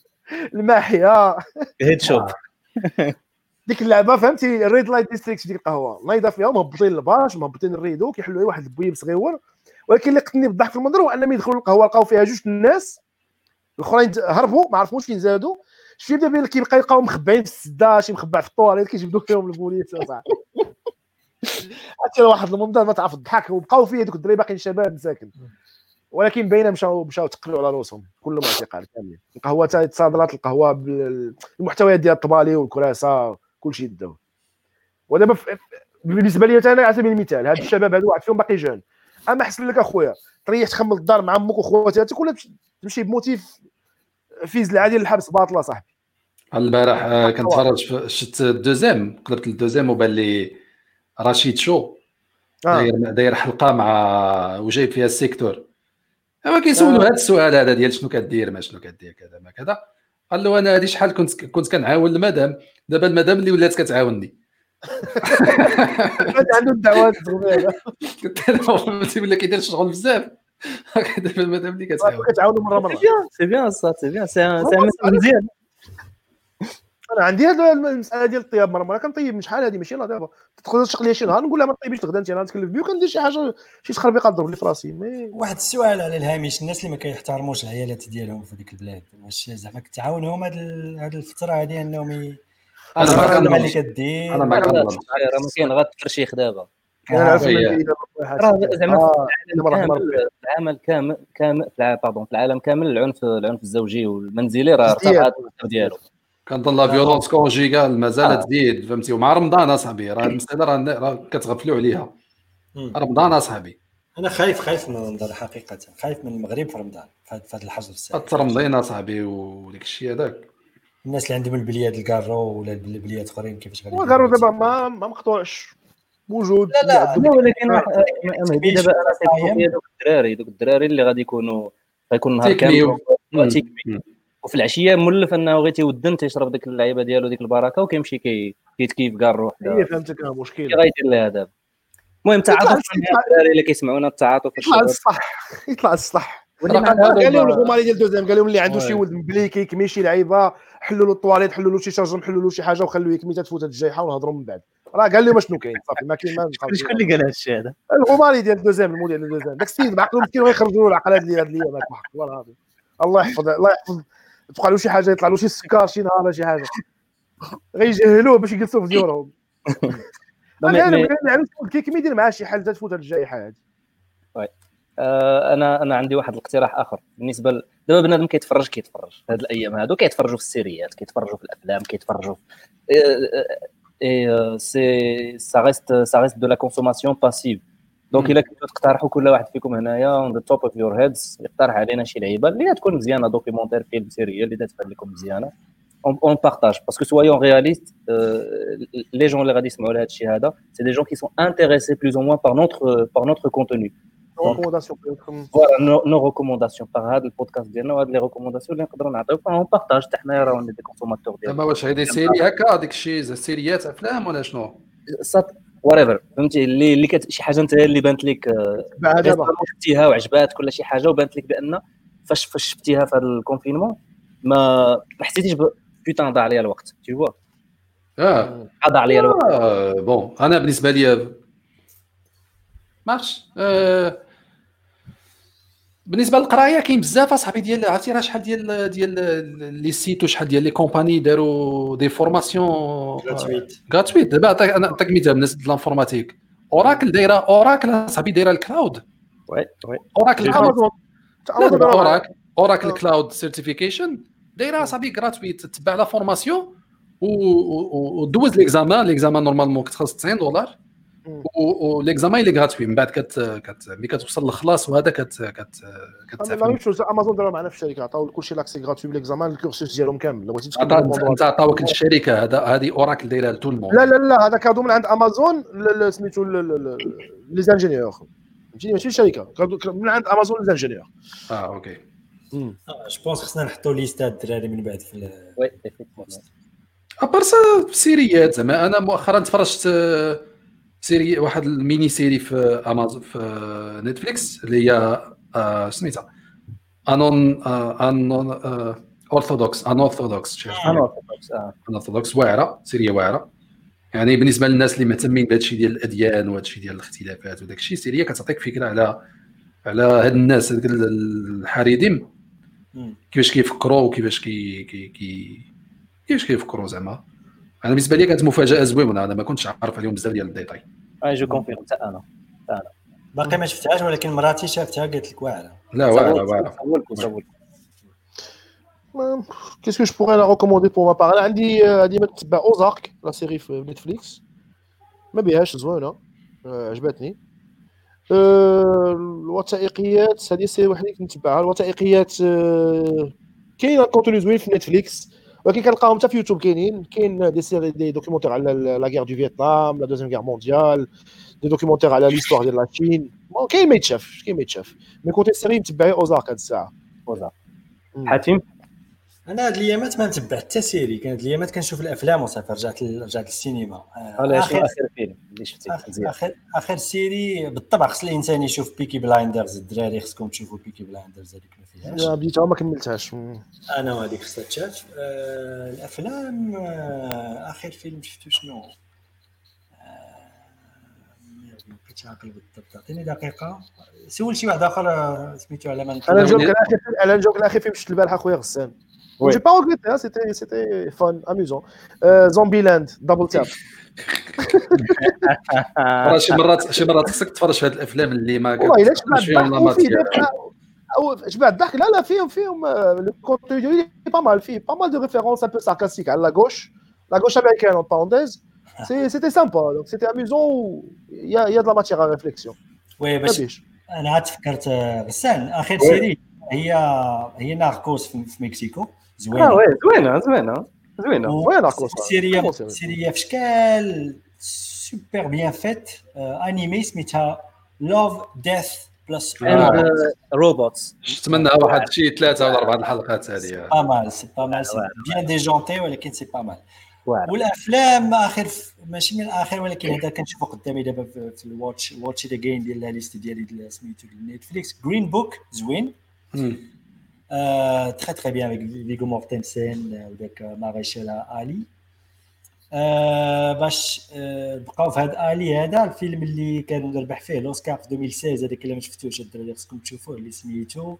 الماحيه هيد شوب ديك اللعبة فهمتي؟ ال red light district ديك القهوة. نايضه فيها مهبطين الباش مهبطين ال rideau كيحلوا واحد البويب صغيور. ولكن اللي قتلني بالضحك في المنظر هو ان ملي يدخلوا القهوة لقاو فيها جوج الناس الأخرين هربوا ما عرفوش فين زادوا. شي دابا كيبقى يلقاو مخبعين في السدة شي مخبع في الطواليت كيجبدوا فيهم البوليس. *laughs* صاحبي عرفتي واحد المنظر ما تعرف الضحك وبقاو فيه دوك الدراري باقيين شباب مساكن. ولكن باينه مشاو مشاو تقلوا على راسهم كلهم اعتقال كاملين. القهوة تا تصادرات القهوة بالمحتويات ديال الطبالي والكراسة كل شيء داو ودابا بالنسبة لي أنا على سبيل المثال. هاد الشباب هادو واحد فيهم باقي jeune أما حسن لك أخويا تريح تخمل الدار مع أمك وخواتاتك ولا تمشي- ب motif فيز العادي للحبس باطل أصاحبي. البارح آه، كنتفرج شفت ال deuxième قلبت ال deuxième وبان لي رشيد show. آه. داير داير حلقة مع وجايب فيها les acteurs. أما كيسولوا هذا السؤال هذا ديال شنو كدير ما شنو كدير كذا ما كذا. قال له أنا هذه شحال كنت كنت كنعاون المدام. دابا المدام اللي ولات كتعاونني. هذا عنده الدعوات الزغبيه قلت له لك كيدير شغل بزاف. *laughs* في المدام اللي كتعاون كتعاونوا مره مرة. c'est bien c'est bien c'est bien c'est c'est un message مزيان. أنا عندي هذا المسألة ديال الطياب مرة مرة كنطيب من شحال هذه ماشي لا دابا تدخل تشق لي شي نهار نقول لها ما طيبيش غدا أنت أنا نتكلف بيه وكندير شي حاجة شي تخربيقة تضرب لي في راسي mais واحد السؤال على الهامش الناس اللي ما كيحترموش العيالات ديالهم في ديك البلاد واش زعما كتعاونهم هاد ال- هاد الفترة هادي أنهم ي- أنا ما الخدمه اللي. كدير أنا ما راه. ما كاين غير الترشيخ دابا أنا راه. زعما آه، مرة. كامل كامل في العالم pardon في العالم كامل العنف العنف الزوجي والمنزلي راه. ارتفعت ديالو كنظن la violence conjugale مازال آه. تزيد فهمتي؟ ومع رمضان اصاحبي راه *clears throat* المسألة راه راه كتغفلوا عليها. رمضان اصاحبي أنا خايف خايف من رمضان حقيقة خايف من المغرب في رمضان في هذا الحجر الساعة رمضان اصاحبي وديك الشيء هذاك. الناس اللي عندهم البليات الكارو ولا البليات أخرين كيفاش غادي قالوا دابا ما ما مقطوعش. موجود. لا، لا، لا ولكن آه. مهدي دابا أنا فيا دوك الدراري دوك الدراري اللي غادي يكونوا غيكون نهار. كامل. وفي العشية مولف انه غير تيودن تيشرب ديك اللعيبة ديالو ديك البركة وكيمشي كي كيتكيف كاع الروح هي فهمتك آه، مشكل كي غايدير لها دابا المهم تعاطف الدراري اللي كيسمعونا التعاطف *laughs* يطلع الصح. يطلع الصح. قال لهم ما- الغماري ديال deuxième قال لهم اللي عنده شي. ولد مبلي كيكمي شي لعيبة حلوا له الطواليت حلوا له شي شرجم حلوا له شي حاجة وخلوه يكمي تتفوت هاد الجايحة ونهضروا من بعد. راه قال لهم شنو كاين صافي ما كاين ما شكون اللي قال هذا الشيء هذا؟ الغماري ديال deuxième المذيع ديال deuxième. داك السيد بعقلو مسكين ويخرجوا له العقل هاد اللي هاد الايامات بحق والله العظيم. الله يحفظ الله يحفظ تبقى له شي حاجة يطلع له شي سكر شي نهار شي حاجة. غيجهلوه باش يجلسوا في ديورهم *laughs* أنا عارف كيف يدير معاه شي حل؟ تفوت هاد الجائحة هادي. آه، أنا أنا عندي واحد الاقتراح آخر. بالنسبة ل... دابا بنادم كيتفرج كيتفرج. هاد الأيام هادو كيتفرجوا في السيريات كيتفرجوا في الأفلام كيتفرجوا et c'est ça reste ça reste de la consommation passive donc إلا كنتو تقترحوا كل واحد فيكم هنايا on the top of your heads يقترح علينا شي لعيبة اللي تكون مزيانة documentaire film série اللي تبان لكم مزيانة. on partage parce que soyons réalistes les jeunes اللي غادي يسمعوا لهذا الشيء هذا c'est des gens qui sont intéressés plus ou moins par notre par notre contenu recommandations voilà nos recommandations par هذا البودكاست ديالنا وهاد les recommandations اللي نقدروا نعطيو on partage حتى حنايا راه des consommateurs ديال دابا واش هذه série هكا ديك الشيء زي سيريات افلام ولا شنو سات وريفر فهمتي؟ اللي اللي كت... شي حاجة أنت اللي بانت لك آه، شفتيها وعجباتك ولا شي حاجة وبانت لك بأن فاش فاش شفتيها في هذا ال confinement ما ما حسيتيش ب putain ضاع عليا الوقت tu vois آه. ضاع عليا الوقت. آه، bon أنا بالنسبة لي ما عرفتش آه، بالنسبة للقراية كاين بزاف اصاحبي ديال عرفتي راه شحال ديال ديال les sites وشحال ديال les compagnies داروا des formations gratuite. gratuite دابا عطاك- أنا نعطيك مثال بالنسبة ل l'informatique. Oracle دايرة Oracle أصاحبي دايرة ال cloud oui oui. Oracle Oracle Oracle. cloud certification دايرة صاحبي gratuite تتبع la formation ودوز l'examen l'examen normalement كتخلص 90 دولار. مم. و l'examen اللي gratuit من بعد كت كت ملي كتوصل للخلاص وهذا كت كت لا كتعرف même chose Amazon داروا معنا في الشركة. عطاو كلشي l'accès gratuit بال examen ال cursus ديالهم كامل. لو بغيتي. أنت عطاوك الشركة. هذا هذه Oracle دايرة ل tout le monde لا لا لا هذا cadeau من عند أمازون سميتو les ingénieurs. فهمتيني؟ ماشي الشركة cadeau من عند Amazon les ingénieurs. آه OK. je pense خصنا نحطوا ليستا الدراري من بعد في oui. à part ça سيريات. زعما أنا مؤخرا تفرجت آه، série واحد ال mini série في امازون في Netflix اللي هي آه، سميتها؟ Un Un Orthodox Unorthodox آه. اورثودوكس واعرة série واعرة. يعني بالنسبة للناس اللي مهتمين بهذا الشيء ديال الأديان وهذا الشيء ديال الاختلافات وداك الشيء série كتعطيك فكرة على على هاد الناس هاد الحريديم مم. كيفاش كيفكروا وكيفاش كي كي كي كيفاش كيفكروا زعما. أنا بالنسبة لي كانت مفاجأة زوينه أنا ما كنتش عارف عليهم بزاف ديال ال détails. et je confirme حتى أنا. باقي ما شفتهاش ولكن مراتي شافتها قالت لك واعرة. لا واعرة واعرة. pour les recommandations pour ma part أنا عندي آه، ديما تتبع اوزارك les séries في نتفليكس ما بيهاش زوينه عجبتني الوثائقيات هذه série وحده اللي كنتبعها الوثائقيات آه، كاين contenu زوين في نتفليكس ولكن كنلقاهم حتى في يوتيوب كاينين كاين des séries des documentaires على la guerre du Vietnam la deuxième guerre mondiale des documentaires على l'histoire ديال la Chine bon كاين ما يتشاف كاين ما يتشاف mais كنتي série متبعي اوزارك هاد الساعة وزا. مم. حاتم أنا هاد الأيامات ما نتبع حتى série. كانت الأيامات كنشوف الأفلام وصافي رجعت رجعت للسينما. آه، اخر آخر فيلم اللي شفتي اخر مزيان. اخر, آخر série بالطبع خص الإنسان يشوف Peaky Blinders الدراري خصكم تشوفوا Peaky Blinders هذيك ما فيهاش. أنا بديتها ما كملتهاش. أنا وهذيك خصها تشاف آه الأفلام آه آخر فيلم شفتو شنو؟ آه، ما بقيتش عاقل بالضبط. أعطيني دقيقة. سول شي واحد آخر آه، سميتو على ما أنا نتكلم. نجاوبك على اخر فيلم أنا نجاوبك على اخر فيلم شفت البارح أخويا غسان. وي. جي با ريغريتي سيتي سيتي فان اميزون زومبي لاند دبل تاب راه شي مرات شي مرات خصك تتفرج في هاد الافلام اللي ما والله الا شبعت كتفهمش فيهم لا الضحك وفيه ماتير. داك- أو شبعت الضحك لا لا فيهم فيهم لو كونتوني با مال فيه با مال دو ريفيرونس ان بو ساركاستيك على لا غوش لا غوش امريكان اون باونديز سي سيتي سامبا دونك سيتي اميزون يا يا دو لا ماتير ا ريفليكسيون وي ما باش بيش أنا عاد فكرت آه، غسان اخر سيري هي هي ناركوس في في مكسيكو آه زوينة وي زوينة. زوينه زوينه سيريا. سيريا في شكال سوبر بيان فيت انيمي سميتها لوف ديث بلس. روبوتس شفت منها واحد شي ثلاثة ولا أربعة الحلقات هذه. با مال سي با مال سي بيان ديجونتي ولكن سي با مال والأفلام آخر ماشي من الآخر ولكن هذا كنشوفو قدامي دابا في الواتش واتش ات اجين ديال لا ليست ديالي ديال سميتو نتفليكس جرين بوك زوين. Euh, très très bien avec Viggo Mortensen euh, وداك ماريشال الي آه باش آه بقاو في هذا آلي هذا الفيلم اللي كان ربح فيه الأوسكار في 2016 هذاك اللي ما شفتوش الدراري خصكم تشوفوه اللي سميتو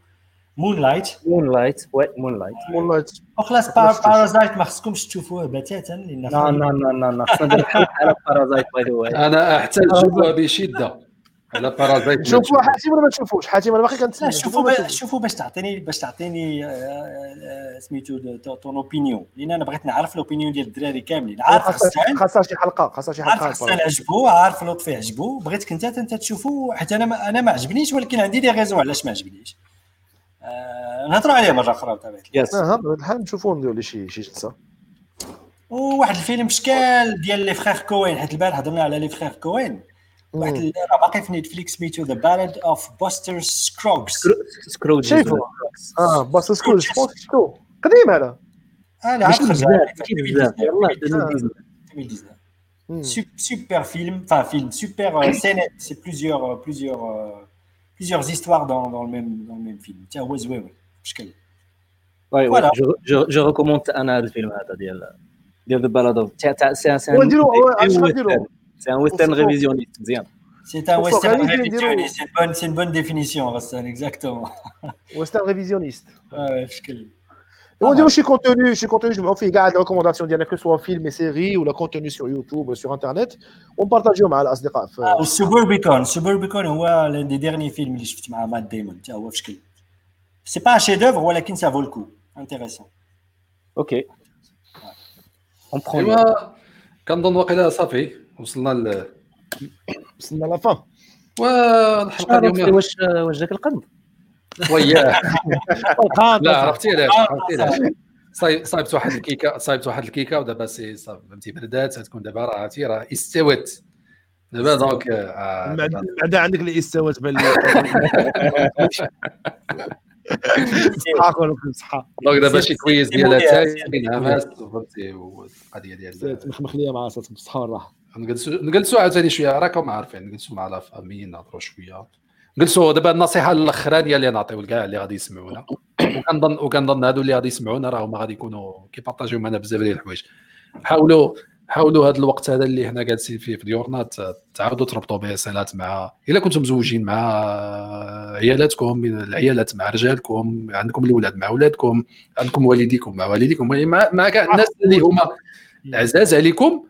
مون لايت مون لايت وي مون لايت مون لايت وخلاص بارازايت ما خصكمش تشوفوه بتاتا لأن لا لا لا لا خصنا ندير حلقة على بارازايت by the way أنا أحتاج جوه بشدة. على بارازايت شوفوا حاتم ولا ما تشوفوش؟ حاتم أنا باقي كنتسنى. شوفوا شوفوا باش تعطيني باش تعطيني آه، آه، سميتو ton opinion لأن أنا بغيت نعرف ال opinion ديال الدراري كاملين. عارف خاصها شي حلقة خاصها شي عارف حلقه حسان عجبو؟ عارف لطفي عجبو؟ بغيتك انت أنت تشوفو حتى أنا ما أنا ما عجبنيش ولكن عندي des raisons علاش ما عجبنيش. آه، نهضروا عليه مرة أخرى بطبيعة الحال. yes بحال نشوفوا نديروا لي شي شي جلسة. وواحد الفيلم شكال ديال les frères Coen حيت البارح هضرنا على les frères Coen واحد ال- راه باقي في نتفليكس سميتو The Ballad of Buster Scruggs Scruggs شايفو آه باس سكو شفتو قديم هذا أنا ماشي عاد خرج بزاف عليه في ماشي بزاف 2019. يلاه 2019 2019 مم. Sup- super film, enfin film, super euh, *coughs* scénette, c'est plusieurs, euh, plusieurs, euh, plusieurs histoires dans, dans, le même, dans le même film. Tiens, ouais, ouais, ouais. بشكل. وي Voilà. جو جو جو ريكوموند أنا هذا الفيلم هذا ديال ديال ذا بالاد تاع تاع سي سي ونديرو عرفت شحال نديرو سي ان ويسترن وفوق. ريفيزيونيست مزيان C'est un Faut western organiser, révisionniste, dis-le. c'est une bonne, c'est une bonne définition, Rassan, exactement. *laughs* وسترن ريفيزيونيست Ouais, بشكل. ونديروا شي كونتوني شي كونتوني نجمعوا فيه كاع الريكومونداسيون ديالنا كو سوا فيلم سيري ولا كونتوني سور يوتيوب ولا سور انترنت ونبارطاجيو مع الاصدقاء في Ah, والسوبربيكون السوبربيكون هو l'un des derniers films اللي شفت مع مات ديمون حتى هو بشكل. C'est pas un chef-d'œuvre ولكن ça vaut le coup. Intéressant. أوكي اون برون ايوا كنظن واقيلا صافي وصلنا ل وصلنا لا فان والحلقة اليومية. واش واش جاك القلب وياه. *laughs* لا عرفتي علاش عرفتي علاش. صايب- صايبت واحد الكيكة صايبت واحد الكيكة ودابا سي صافي فهمتي بردات تكون دابا راه عرفتي راه استوت. دابا دونك آه، بعدا عندك اللي استوت بان صحاك ولكم صحة. دونك دابا شي كويز تاعي نعمات فهمتي والقضية ديال مخليه مع راسك بالصحه والراحة. نجلسوا نجلسوا عاوتاني شوية. راكم عارفين نجلسوا مع لا فامي نهضروا شوية. نجلسوا دابا النصيحة الأخرانية اللي نعطيو لكاع اللي غادي يسمعونا. وكنظن وكنظن هادو اللي غادي يسمعونا راه هما غادي يكونوا كيبارطاجيو معنا بزاف ديال الحوايج. حاولوا حاولوا هذا الوقت هذا اللي حنا جالسين فيه في ديورنا تعاودوا تربطوا به صلات مع إلا كنتم مزوجين مع عيالاتكم العيالات مع رجالكم عندكم الاولاد مع اولادكم عندكم والديكم مع والديكم. يعني مع كاع الناس اللي هما عزاز عليكم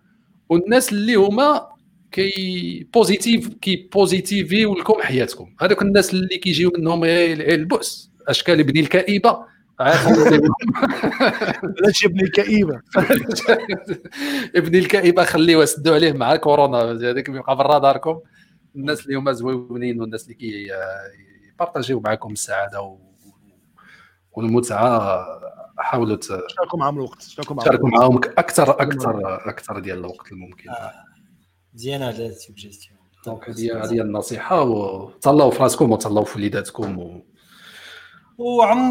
والناس اللي هما كي positive كي بوزيتيفيو لكم حياتكم. هذوك الناس اللي كيجيو منهم غير غير البؤس. أشكال ابن الكئيبة. عاد لا شي ابني كئيبه ابن الكئيبة *laughs* خليه وسدوا عليه مع كورونا. هذاك يبقى برا داركم الناس اللي هما زوينين والناس اللي كي يبارطاجيو معكم السعادة. والمتعة حاولوا ت- شاركوا معهم الوقت شاركوا معهم تشاركوا معاهم أكثر أكثر أكثر ديال الوقت الممكن. مزيانه هذه ال suggestion. donc هذه هذه النصيحة وتهلاو في راسكم وتهلاو في وليداتكم و... وعم